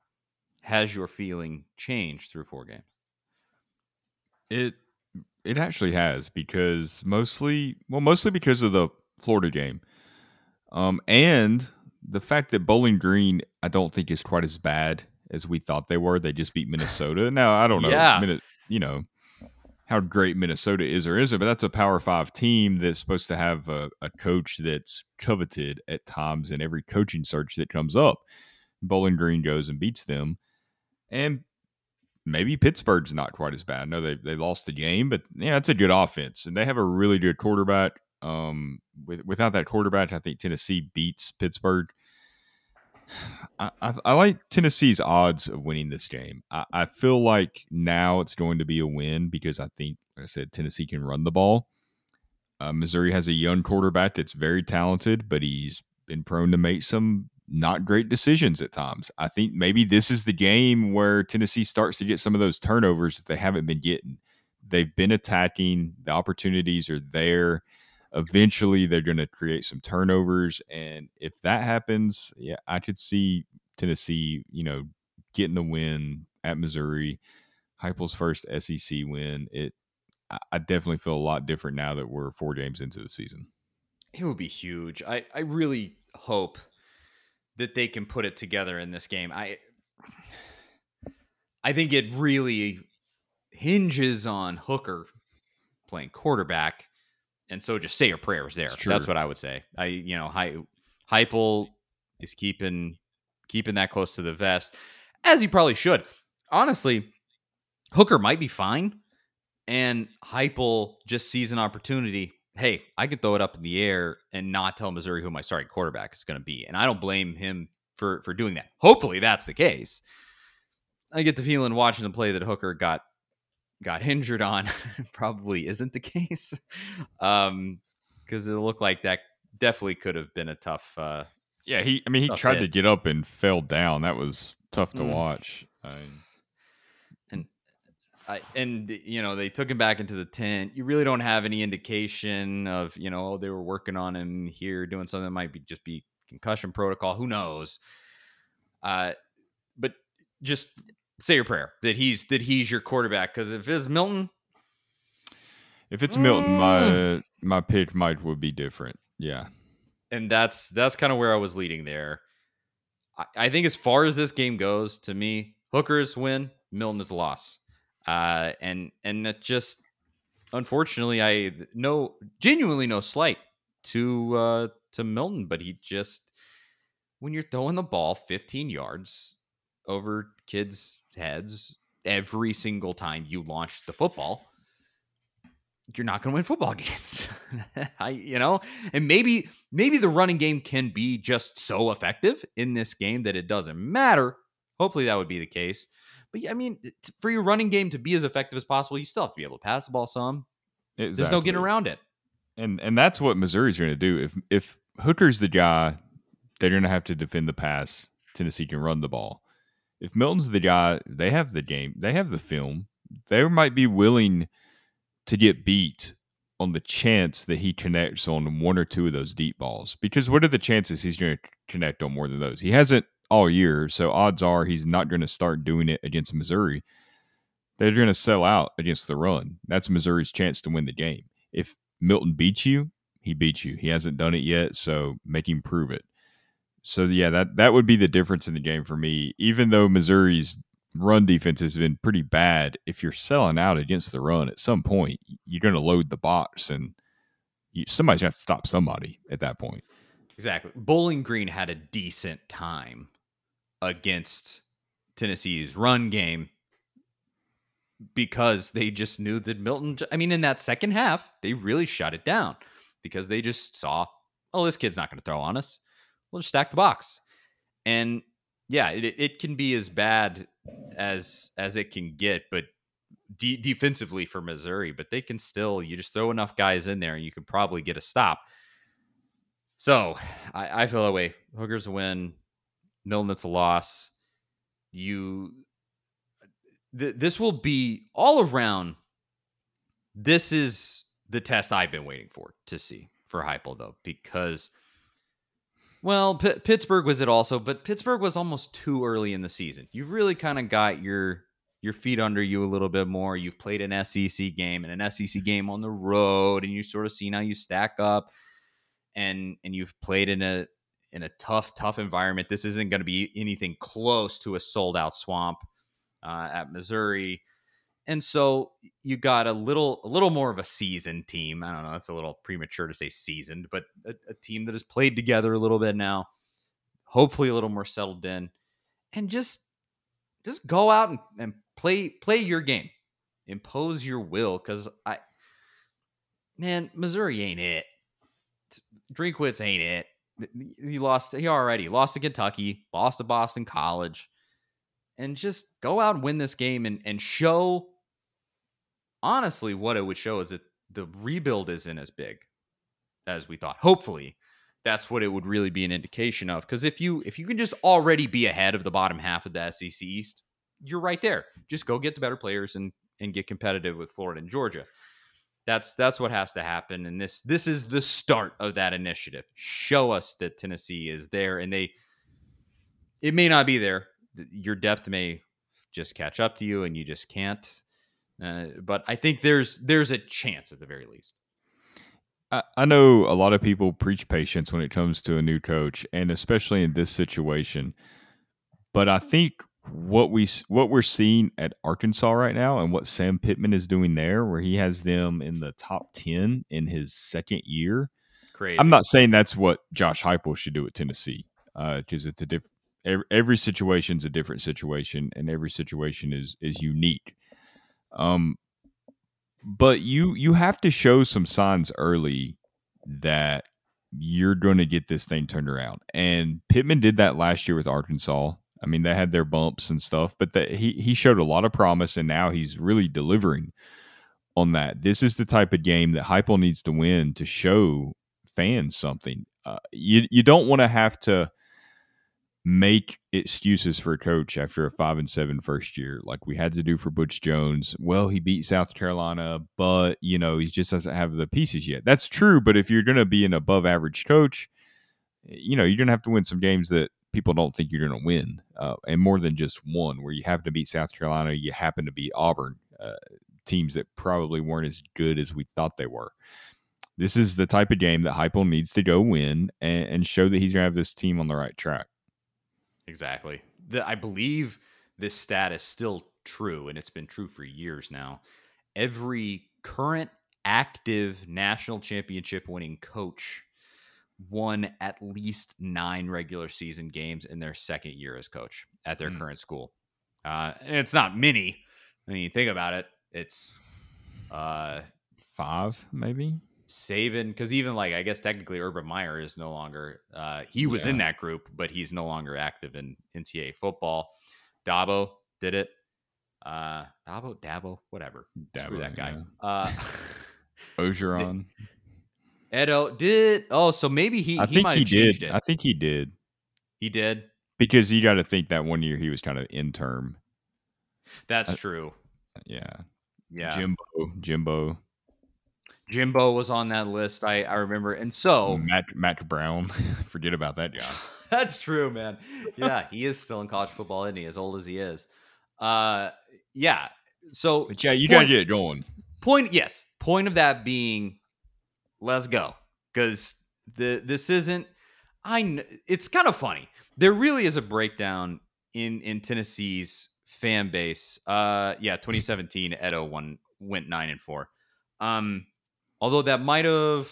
Has your feeling changed through four games? It it actually has because mostly well mostly because of the Florida game. Um and the fact that Bowling Green I don't think is quite as bad as we thought they were. They just beat Minnesota. Now I don't know. Yeah. you know, how great Minnesota is or isn't, but that's a Power Five team that's supposed to have a, a, coach that's coveted at times in every coaching search that comes up. Bowling Green goes and beats them, and maybe Pittsburgh's not quite as bad. I know they they lost the game, but yeah, it's a good offense, and they have a really good quarterback. Um, with, without that quarterback, I think Tennessee beats Pittsburgh. I, I, I, like Tennessee's odds of winning this game. I, I, feel like now it's going to be a win because I think, like I said, Tennessee can run the ball. Uh, Missouri has a young quarterback that's very talented, but he's been prone to make some not great decisions at times. I think maybe this is the game where Tennessee starts to get some of those turnovers that they haven't been getting. They've been attacking, the opportunities are there. Eventually they're going to create some turnovers and if that happens yeah i could see tennessee you know getting the win at missouri. Heupel's first sec win. It i definitely feel a lot different now that we're four games into the season. It would be huge. I i really hope that they can put it together in this game i i think it really hinges on hooker playing quarterback and so just say your prayers there. That's what I would say. I you know, Hy- Heupel is keeping keeping that close to the vest, as he probably should. Honestly, Hooker might be fine, and Heupel just sees an opportunity. Hey, I could throw it up in the air and not tell Missouri who my starting quarterback is going to be, and I don't blame him for for doing that. Hopefully, that's the case. I get the feeling watching the play that Hooker got got injured on probably isn't the case. Um, because it looked like that definitely could have been a tough. Uh, yeah, he. I mean, he tried hit. to get up and fell down. That was tough to mm. watch. I and I and you know they took him back into the tent. You really don't have any indication of you know oh, they were working on him here, doing something that might be just be concussion protocol. Who knows? Uh, but just say your prayer that he's that he's your quarterback. Because if it's Milton, if it's Milton, my mm. my pick might would be different. Yeah, and that's that's kind of where I was leading there. I, I, think as far as this game goes, to me, Hooker's win, Milton is a loss, uh, and and that just unfortunately, I no genuinely no slight to uh, to Milton, but he just when you're throwing the ball 15 yards over kids' heads every single time you launch the football, you're not going to win football games. I, you know, and maybe maybe the running game can be just so effective in this game that it doesn't matter. Hopefully that would be the case. But yeah, I mean, for your running game to be as effective as possible, you still have to be able to pass the ball some. Exactly. There's no getting around it. And and that's what Missouri's going to do. If if Hooker's the guy, they're going to have to defend the pass. Tennessee can run the ball if Milton's the guy, they have the game, they have the film. They might be willing to get beat on the chance that he connects on one or two of those deep balls. Because what are the chances he's going to connect on more than those? He hasn't all year, so odds are he's not going to start doing it against Missouri. They're going to sell out against the run. That's Missouri's chance to win the game. If Milton beats you, he beats you. He hasn't done it yet, so make him prove it. So yeah, that that would be the difference in the game for me. Even though Missouri's run defense has been pretty bad, if you're selling out against the run, at some point you're going to load the box, and you, somebody's going to have to stop somebody at that point. Exactly. Bowling Green had a decent time against Tennessee's run game because they just knew that Milton. I mean, in that second half, they really shut it down because they just saw, oh, this kid's not going to throw on us we'll just stack the box. And yeah, it, it can be as bad as as it can get, but de- defensively for Missouri, but they can still you just throw enough guys in there and you can probably get a stop. So I, I feel that way. Hooker's win, Milton's a loss. You th- this will be all around. This is the test I've been waiting for to see for Heupel, though, because well, P- Pittsburgh was it also, but Pittsburgh was almost too early in the season. You've really kind of got your your feet under you a little bit more. You've played an SEC game and an SEC mm-hmm. game on the road, and you sort of seen how you stack up, and and you've played in a in a tough, tough environment. This isn't going to be anything close to a sold out swamp uh, at Missouri. And so you got a little a little more of a seasoned team. I don't know, that's a little premature to say seasoned, but a, a team that has played together a little bit now, hopefully a little more settled in. And just just go out and, and play play your game. Impose your will. Cause I man, Missouri ain't it. Drinkwitz ain't it he lost he already lost to Kentucky, lost to Boston College. And just go out and win this game and, and show honestly what it would show is that the rebuild isn't as big as we thought. Hopefully, that's what it would really be an indication of. Because if you if you can just already be ahead of the bottom half of the SEC East, you're right there. Just go get the better players and and get competitive with Florida and Georgia. That's that's what has to happen, and this this is the start of that initiative. Show us that Tennessee is there, and they. It may not be there. Your depth may just catch up to you, and you just can't. Uh, but I think there's there's a chance at the very least. I, I know a lot of people preach patience when it comes to a new coach, and especially in this situation. But I think what we what we're seeing at Arkansas right now and what Sam Pittman is doing there, where he has them in the top ten in his second year. Crazy. I'm not saying that's what Josh Heupel should do at Tennessee, because uh, it's a different. Every, every situation's a different situation, and every situation is is unique. Um, but you you have to show some signs early that you're going to get this thing turned around. And Pittman did that last year with Arkansas. I mean, they had their bumps and stuff, but he he showed a lot of promise, and now he's really delivering on that. This is the type of game that Heupel needs to win to show fans something. Uh, you you don't want to have to make excuses for a coach after a five and seven first year, like we had to do for Butch Jones. Well, he beat South Carolina, but you know he just doesn't have the pieces yet. That's true, but if you're going to be an above average coach, you know you're going to have to win some games that people don't think you're going to win, uh, and more than just one. Where you happen to beat South Carolina, you happen to beat Auburn, uh, teams that probably weren't as good as we thought they were. This is the type of game that Heupel needs to go win and, and show that he's going to have this team on the right track. Exactly. The, I believe this stat is still true, and it's been true for years now. Every current active national championship winning coach won at least nine regular season games in their second year as coach at their mm. current school. Uh, and it's not many. I mean, you think about it, it's uh, five, maybe. Saban, because even like I guess technically Urban Meyer is no longer. Uh, he was yeah. in that group, but he's no longer active in NCAA football. Dabo did it. Uh, Dabo, Dabo, whatever. Dabo, Screw that guy. Yeah. Uh, Orgeron. Edo did. Oh, so maybe he. I he think he did. It. I think he did. He did because you got to think that one year he was kind of in term. That's uh, true. Yeah. Yeah. Jimbo. Jimbo. Jimbo was on that list. I, I remember. And so Matt Mack Brown. Forget about that guy. That's true, man. Yeah, he is still in college football, isn't he? As old as he is. Uh yeah. So but yeah, you point, gotta get it going. Point yes. Point of that being let's go. Because the this isn't I it's kind of funny. There really is a breakdown in in Tennessee's fan base. Uh yeah, 2017 Edo one went 9 and 4. Um Although that might have.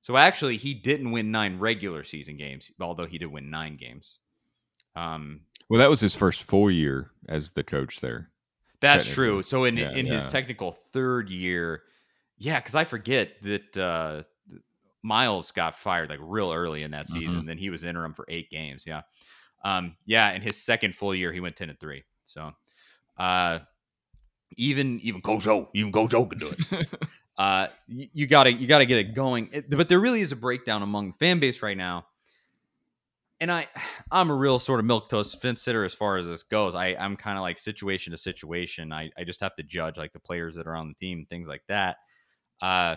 So actually, he didn't win nine regular season games, although he did win nine games. Um, well, that was his first full year as the coach there. That's true. So in yeah, in yeah. his technical third year, yeah, because I forget that uh, Miles got fired like real early in that season. Mm-hmm. Then he was interim for eight games. Yeah, um, yeah. In his second full year, he went ten and three. So, uh, even even Coach O, even Coach O could do it. uh, you, you gotta you gotta get it going. It, but there really is a breakdown among the fan base right now, and I I'm a real sort of milk toast fence sitter as far as this goes. I I'm kind of like situation to situation. I I just have to judge like the players that are on the team, things like that. Uh,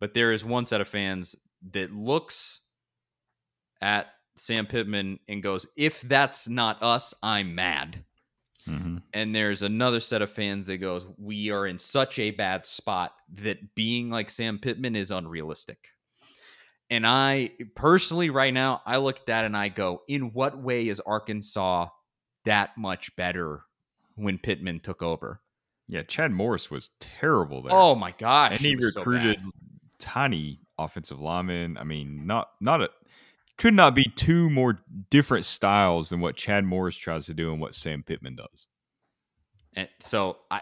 but there is one set of fans that looks at Sam Pittman and goes, "If that's not us, I'm mad." Mm-hmm. And there's another set of fans that goes, "We are in such a bad spot that being like Sam Pittman is unrealistic." And I personally, right now, I look at that and I go, in what way is Arkansas that much better when Pittman took over? Yeah, Chad Morris was terrible there. Oh my gosh. and he so recruited bad. tiny offensive linemen. I mean, not not a could not be two more different styles than what Chad Morris tries to do and what Sam Pittman does. And so I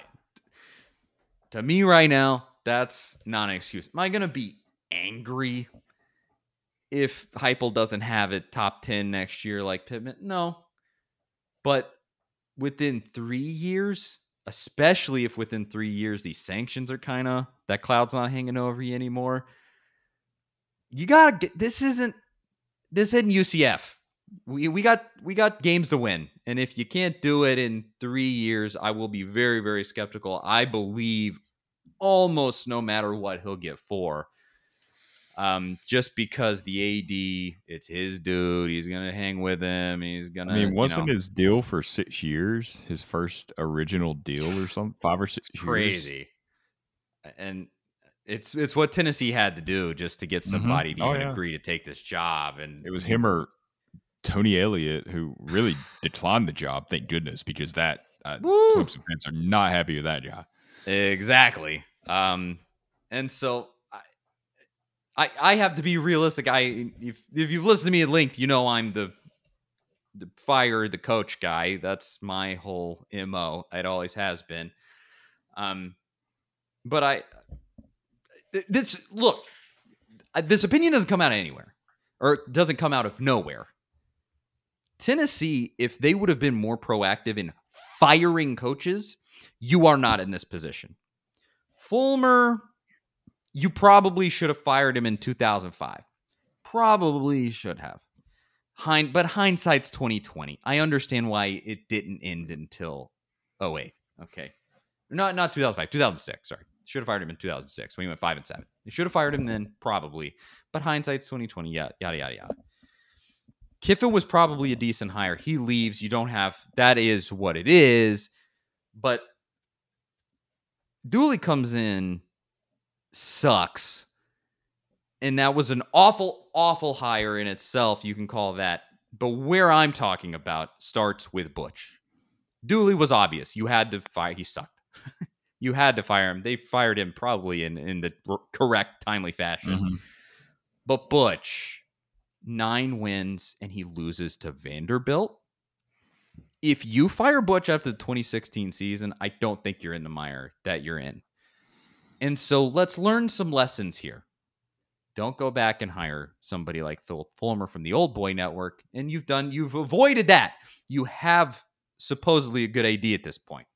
to me right now, that's not an excuse. Am I gonna be angry if Heupel doesn't have it top 10 next year like Pittman? No. But within three years, especially if within three years these sanctions are kind of that cloud's not hanging over you anymore, you gotta get this isn't this isn't UCF. We we got we got games to win, and if you can't do it in three years, I will be very very skeptical. I believe almost no matter what he'll get four. Um, just because the AD, it's his dude. He's gonna hang with him. He's gonna. I mean, wasn't know, his deal for six years his first original deal or something? Five or six years? crazy? And it's it's what Tennessee had to do just to get Mhm. somebody to Oh, yeah. agree to take this job. And It was him or Tony Elliott who really declined the job. Thank goodness, because that uh, Woo! Clemson fans are not happy with that guy. Exactly. Um, and so I, I, have to be realistic. I, if if you've listened to me at length, you know I'm the, the fire the coach guy. That's my whole mo. It always has been. Um, but I, this look, this opinion doesn't come out of anywhere, or doesn't come out of nowhere. Tennessee, if they would have been more proactive in firing coaches, you are not in this position. Fulmer, you probably should have fired him in 2005. Probably should have. Hind, but hindsight's 2020. I understand why it didn't end until 08. Okay. Not not 2005, 2006, sorry. Should have fired him in 2006 when he went 5 and 7. You should have fired him then probably. But hindsight's 2020. Yeah, yada yada yada. Kiffin was probably a decent hire. He leaves. You don't have that is what it is. But Dooley comes in, sucks. And that was an awful, awful hire in itself. You can call that. But where I'm talking about starts with Butch. Dooley was obvious. You had to fire. He sucked. you had to fire him. They fired him probably in, in the correct, timely fashion. Mm-hmm. But Butch, nine wins and he loses to Vanderbilt. If you fire Butch after the 2016 season, I don't think you're in the mire that you're in. And so let's learn some lessons here. Don't go back and hire somebody like Philip Fulmer from the Old Boy Network. And you've done, you've avoided that. You have supposedly a good idea at this point.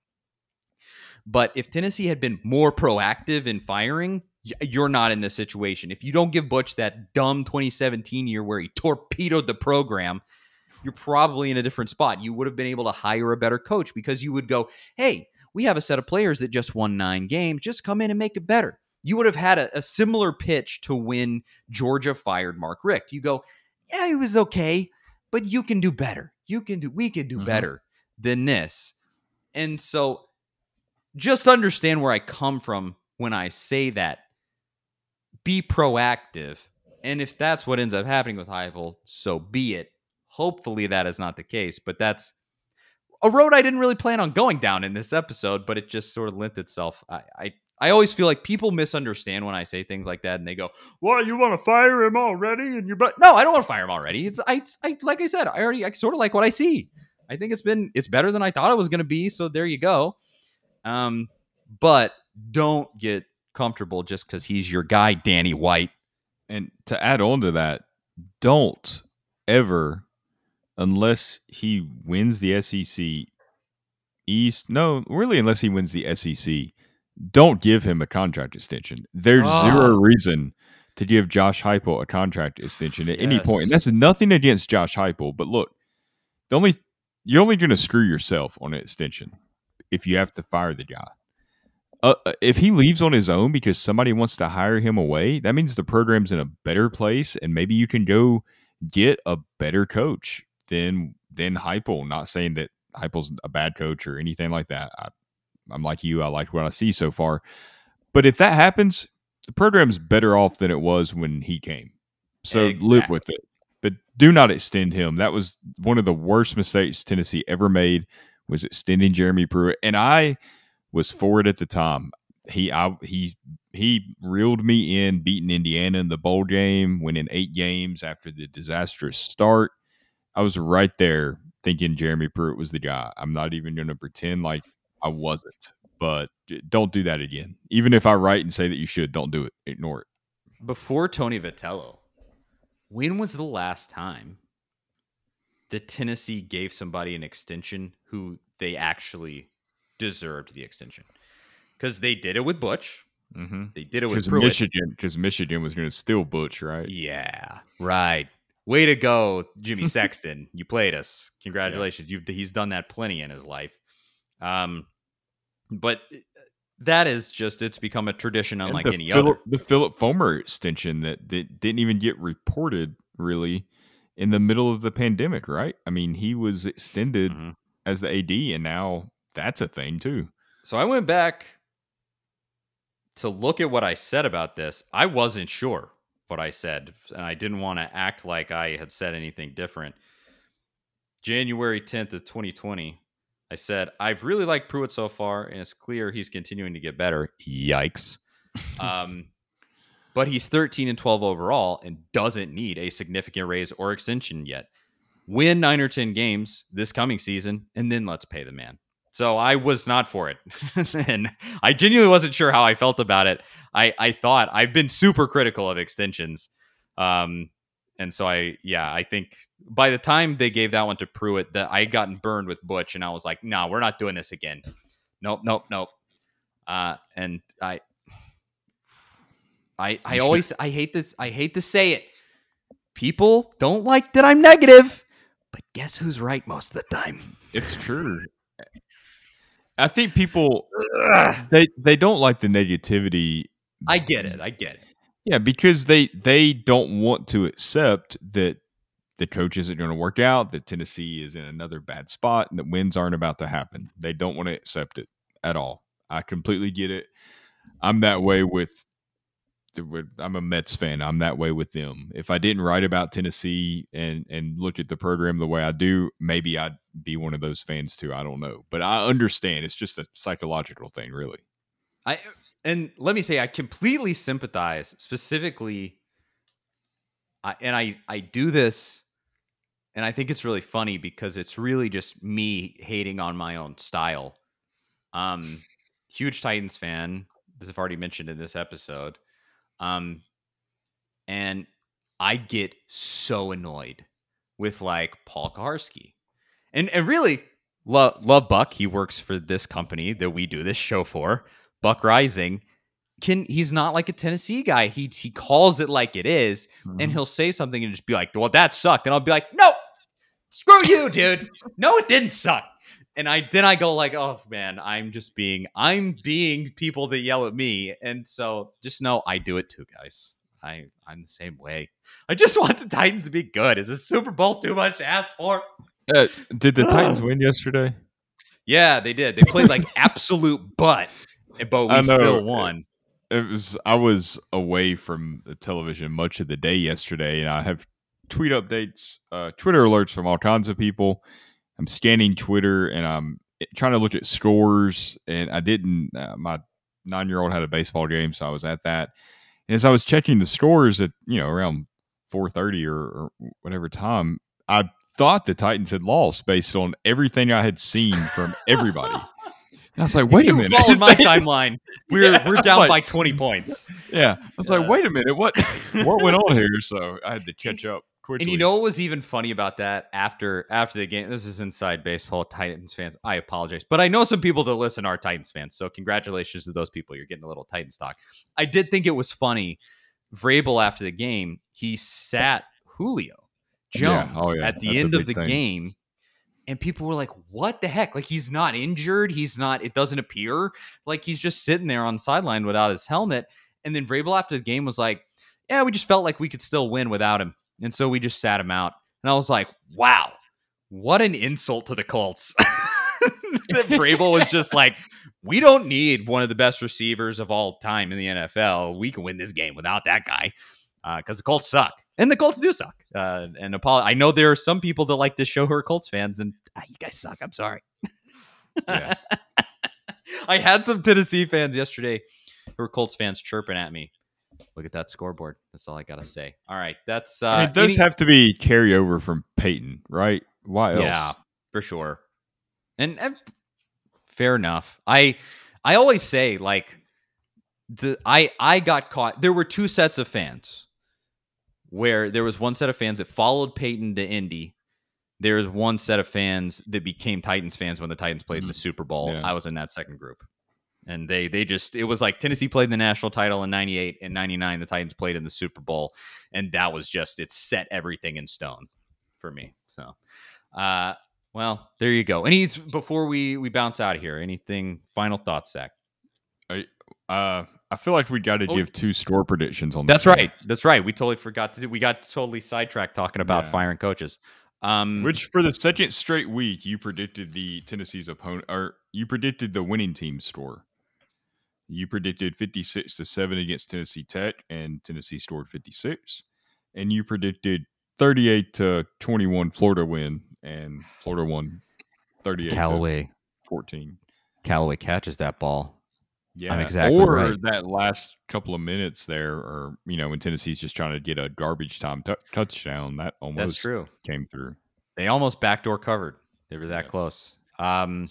But if Tennessee had been more proactive in firing, you're not in this situation. If you don't give Butch that dumb 2017 year where he torpedoed the program, you're probably in a different spot. You would have been able to hire a better coach because you would go, hey, we have a set of players that just won nine games. Just come in and make it better. You would have had a, a similar pitch to when Georgia fired Mark Richt. You go, yeah, it was okay, but you can do better. You can do, we can do Mhm. better than this. And so just understand where I come from when I say that. Be proactive. And if that's what ends up happening with Heupel, so be it. Hopefully that is not the case, but that's a road I didn't really plan on going down in this episode, but it just sort of lent itself. I I, I always feel like people misunderstand when I say things like that, and they go, "Well, you want to fire him already?" And you're but no, I don't want to fire him already. It's I, I like I said, I already I sort of like what I see. I think it's been it's better than I thought it was going to be. So there you go. Um, but don't get comfortable just because he's your guy, Danny White. And to add on to that, don't ever, unless he wins the SEC East, no, really, unless he wins the SEC, don't give him a contract extension. There's Oh. zero reason to give Josh Heupel a contract extension at any point. And that's nothing against Josh Heupel, but look, the only you're only going to screw yourself on an extension if you have to fire the guy. Uh, uh, if he leaves on his own because somebody wants to hire him away, that means the program's in a better place, and maybe you can go get a better coach than than Heupel. Not saying that Heupel's a bad coach or anything like that. I, I'm like you. I like what I see so far. But if that happens, the program's better off than it was when he came. So live with it. But do not extend him. That was one of the worst mistakes Tennessee ever made was extending Jeremy Pruitt. And I was for it at the time. He I, he he reeled me in beating Indiana in the bowl game, winning eight games after the disastrous start. I was right there thinking Jeremy Pruitt was the guy. I'm not even going to pretend like I wasn't. But don't do that again. Even if I write and say that you should, don't do it. Ignore it. Before Tony Vitello, when was the last time that Tennessee gave somebody an extension who they actually deserved the extension? Because they did it with Butch. Mm-hmm. They did it with Michigan, because Michigan was going to steal Butch, right? Yeah, right. Way to go, Jimmy Sexton. you played us. Congratulations. You've he's done that plenty in his life. Um, but that is just it's become a tradition unlike any other. The Philip Fulmer extension that, that didn't even get reported really in the middle of the pandemic, right? I mean, he was extended Mhm. as the AD, and now that's a thing too. So I went back to look at what I said about this. I wasn't sure what I said, and I didn't want to act like I had said anything different. January 10th of 2020, I said, I've really liked Pruitt so far, and it's clear he's continuing to get better. Yikes. um, but he's 13 and 12 overall and doesn't need a significant raise or extension yet. Win nine or 10 games this coming season, and then let's pay the man. So I was not for it. and I genuinely wasn't sure how I felt about it. I, I thought I've been super critical of extensions. Um, and so I, yeah, I think by the time they gave that one to Pruitt, that I had gotten burned with Butch, and I was like, no, we're not doing this again. Nope, nope, nope. Uh, and I, I, I always, I hate this. I hate to say it. People don't like that I'm negative, but guess who's right most of the time? It's true. I think people they they don't like the negativity. I get it. I get it. Yeah, because they they don't want to accept that the coach isn't going to work out, that Tennessee is in another bad spot, and that wins aren't about to happen. They don't want to accept it at all. I completely get it. I'm that way with. I'm a Mets fan. I'm that way with them. If I didn't write about Tennessee and and look at the program the way I do, maybe I'd be one of those fans too. I don't know, but I understand. It's just a psychological thing, really. I and let me say I completely sympathize specifically I, and I I do this and I think it's really funny because it's really just me hating on my own style. Um huge Titans fan, as I've already mentioned in this episode. Um and I get so annoyed with like Paul Kuharsky. And and really love love Buck. He works for this company that we do this show for. Buck Reising, can he's not like a Tennessee guy. He he calls it like it is, and he'll say something and just be like, "Well, that sucked," and I'll be like, "No, screw you, dude. No, it didn't suck." And I then I go like, "Oh man, I'm just being I'm being people that yell at me," and so just know I do it too, guys. I I'm the same way. I just want the Titans to be good. Is a Super Bowl too much to ask for? Uh, did the Titans win yesterday? Yeah, they did. They played like absolute butt, but we still won. it was I was away from the television much of the day yesterday, and I have tweet updates, uh, Twitter alerts from all kinds of people. I'm scanning Twitter and I'm trying to look at scores, and I didn't. Uh, my nine year old had a baseball game, so I was at that. And as I was checking the scores at you know around 4:30 or, or whatever time, I thought the Titans had lost based on everything I had seen from everybody. I was like, wait If a minute. Followed my timeline. We're Yeah, we're down like- by twenty points. Yeah, I was Yeah. like, wait a minute, what what went on here? So I had to catch up quickly. And you know what was even funny about that after after the game? This is inside baseball, Titans fans. I apologize, but I know some people that listen are Titans fans. So congratulations to those people. You're getting a little Titans talk. I did think it was funny Vrabel after the game, he sat Julio Yeah. Oh, Jones Oh, yeah. at the That's end of the thing. game. And people were like, what the heck? Like, he's not injured. He's not, it doesn't appear like he's just sitting there on the sideline without his helmet. And then Vrabel after the game was like, yeah, we just felt like we could still win without him. And so we just sat him out. And I was like, wow, what an insult to the Colts. that Vrabel was just like, we don't need one of the best receivers of all time in the NFL. We can win this game without that guy because the Colts suck. And the Colts do suck. Uh, and Apollo, I know there are some people that like this show who are Colts fans, and ah, you guys suck. I'm sorry. Yeah. I had some Tennessee fans yesterday who were Colts fans chirping at me. Look at that scoreboard. That's all I gotta say. All right, that's uh, I mean, those any- have to be carryover from Peyton, right? Why else? Yeah, for sure. And, and fair enough. I I always say like the I I got caught. There were two sets of fans where there was one set of fans that followed Peyton to Indy. There was one set of fans that became Titans fans when the Titans played in the Mhm. Super Bowl. Yeah. I was in that second group. And they they just it was like Tennessee played the national title in 98 and 99 the Titans played in the Super Bowl and that was just it set everything in stone for me. So uh well, there you go. Any before we we bounce out of here, anything final thoughts, Zach? I Uh, I feel like we got to Oh. give two store predictions on. That's one. right. That's right. We totally forgot to do. We got totally sidetracked talking about Yeah. firing coaches. Um, Which for the second straight week, you predicted the Tennessee's opponent, or you predicted the winning team score. You predicted fifty-six to seven against Tennessee Tech, and Tennessee scored fifty-six. And you predicted thirty-eight to twenty-one Florida win, and Florida won thirty-eight to Callaway fourteen. Callaway catches that ball. Yeah, exactly or right. that last couple of minutes there, or you know, when Tennessee's just trying to get a garbage time tou touchdown, that almost That's true. came through. They almost backdoor covered. They were that Yes. close. Um,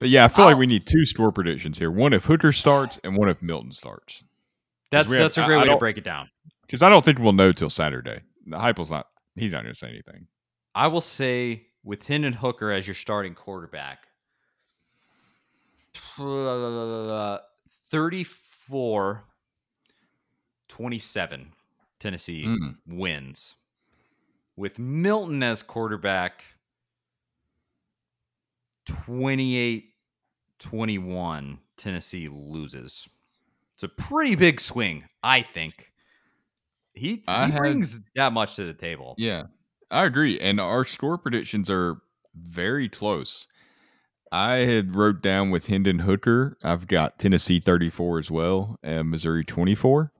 But yeah, I feel like I'll- we need two store predictions here: one if Hooker starts and one if Milton starts. that's have- that's a I- great I way to break it down. Because I don't think we'll know till Saturday. Heupel's not; he's not going to say anything. I will say with Hendon Hooker as your starting quarterback, uh, 34 27 Tennessee Mm. wins. With Milton as quarterback, 28 21 Tennessee loses. It's a pretty big swing, I think. He, he I had- brings that much to the table. Yeah, I agree. And our score predictions are very close. I had wrote down with Hendon Hooker. I've got Tennessee 34 as well, and Missouri 24.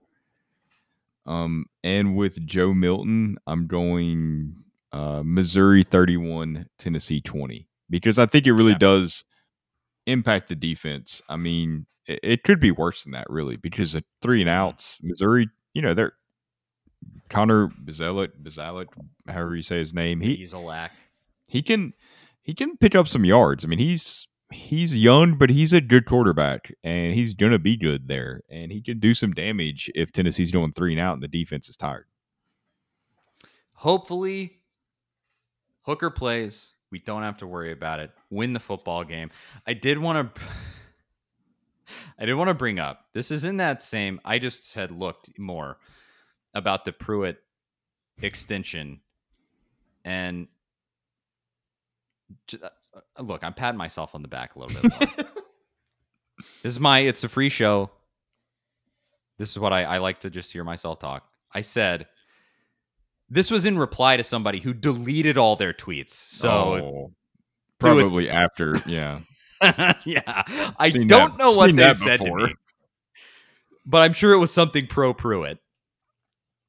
Um, and with Joe Milton, I'm going uh, Missouri 31, Tennessee 20, because I think it really Yeah. does impact the defense. I mean, it, it could be worse than that, really, because at three and mm. outs, Missouri, you know, they're Connor Bazelak, Bizelik, however you say his name, he Easelac. he can he can pick up some yards. I mean, he's he's young, but he's a good quarterback, and he's gonna be good there, and he can do some damage if Tennessee's going three and out and the defense is tired. Hopefully, Hooker plays. We don't have to worry about it. Win the football game. I did want to. I did want to bring up. This is in that same. I just had looked more about the Pruitt extension, and uh, look, I'm patting myself on the back a little bit. This is my. It's a free show. This is what I, I like to just hear myself talk. I said this was in reply to somebody who deleted all their tweets. So Oh, probably after, yeah. yeah, I Seen don't that- know what they said to me, but I'm sure it was something pro Pruitt.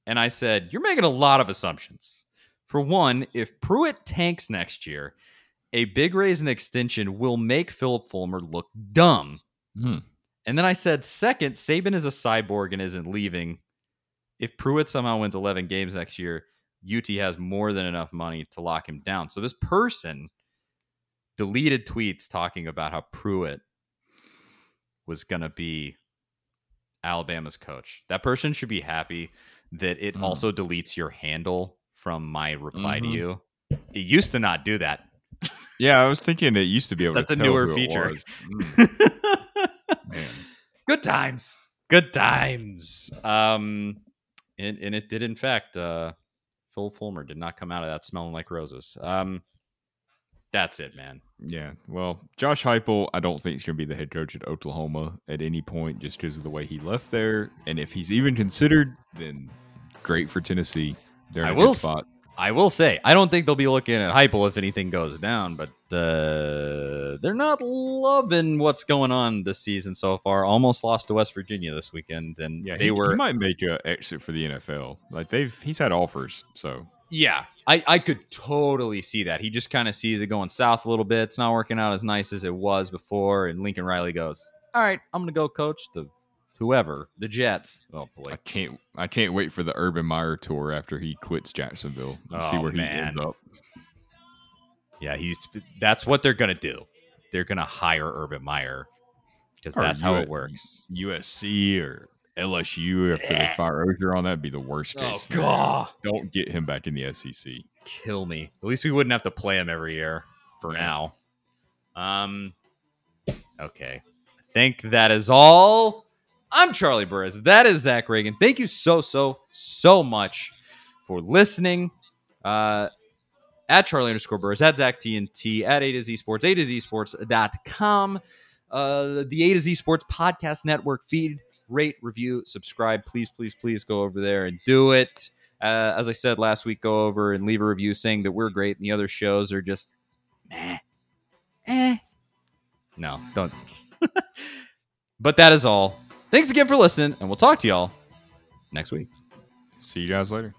And I said, "You're making a lot of assumptions. For one, if Pruitt tanks next year, a big raise and extension will make Philip Fulmer look dumb." Hmm. And then I said, second, Saban is a cyborg and isn't leaving. If Pruitt somehow wins 11 games next year, UT has more than enough money to lock him down. So this person deleted tweets talking about how Pruitt was going to be Alabama's coach. That person should be happy that it Mm. also deletes your handle from my reply Mhm. to you. It used to not do that. Yeah, I was thinking it used to be able That's a newer feature. Mm, man. Good times. Good times. Um and, and it did in fact. Uh, Phil Fulmer did not come out of that smelling like roses. Um, that's it, man. Yeah. Well, Josh Heupel, I don't think he's going to be the head coach at Oklahoma at any point, just because of the way he left there. And if he's even considered, then great for Tennessee. They're in I a will good spot. I will say, I don't think they'll be looking at Heupel if anything goes down, but uh, they're not loving what's going on this season so far. Almost lost to West Virginia this weekend, and Yeah, they he, were he might make a exit for the NFL. Like they've, he's had offers. So Yeah, I, I could totally see that. He just kind of sees it going south a little bit. It's not working out as nice as it was before. And Lincoln Riley goes, All right, I'm going to go coach the whoever, the Jets. Oh, boy. I can't, I can't wait for the Urban Meyer tour after he quits Jacksonville and see Oh, where man. he ends up. Yeah, he's that's what they're to do. They're to hire Urban Meyer because that's how U- it works. USC or LSU after they fire Orgeron that'd be the worst case. Oh. God. Don't get him back in the SEC. Kill me. At least we wouldn't have to play him every year for Yeah. now. Um, okay. I think that is all. I'm Charlie Burris. That is Zach Ragan. Thank you so, so, so much for listening. Uh, at Charlie underscore Burris, at Zach TNT, at A to Z Sports, A to Z Sports.com. Uh, the A to Z Sports Podcast Network feed. Rate, review, subscribe. Please, please, please go over there and do it. Uh, as I said last week, go over and leave a review saying that we're great and the other shows are just eh. Eh. No, don't. but that is all. Thanks again for listening, and we'll talk to y'all next week. See you guys later.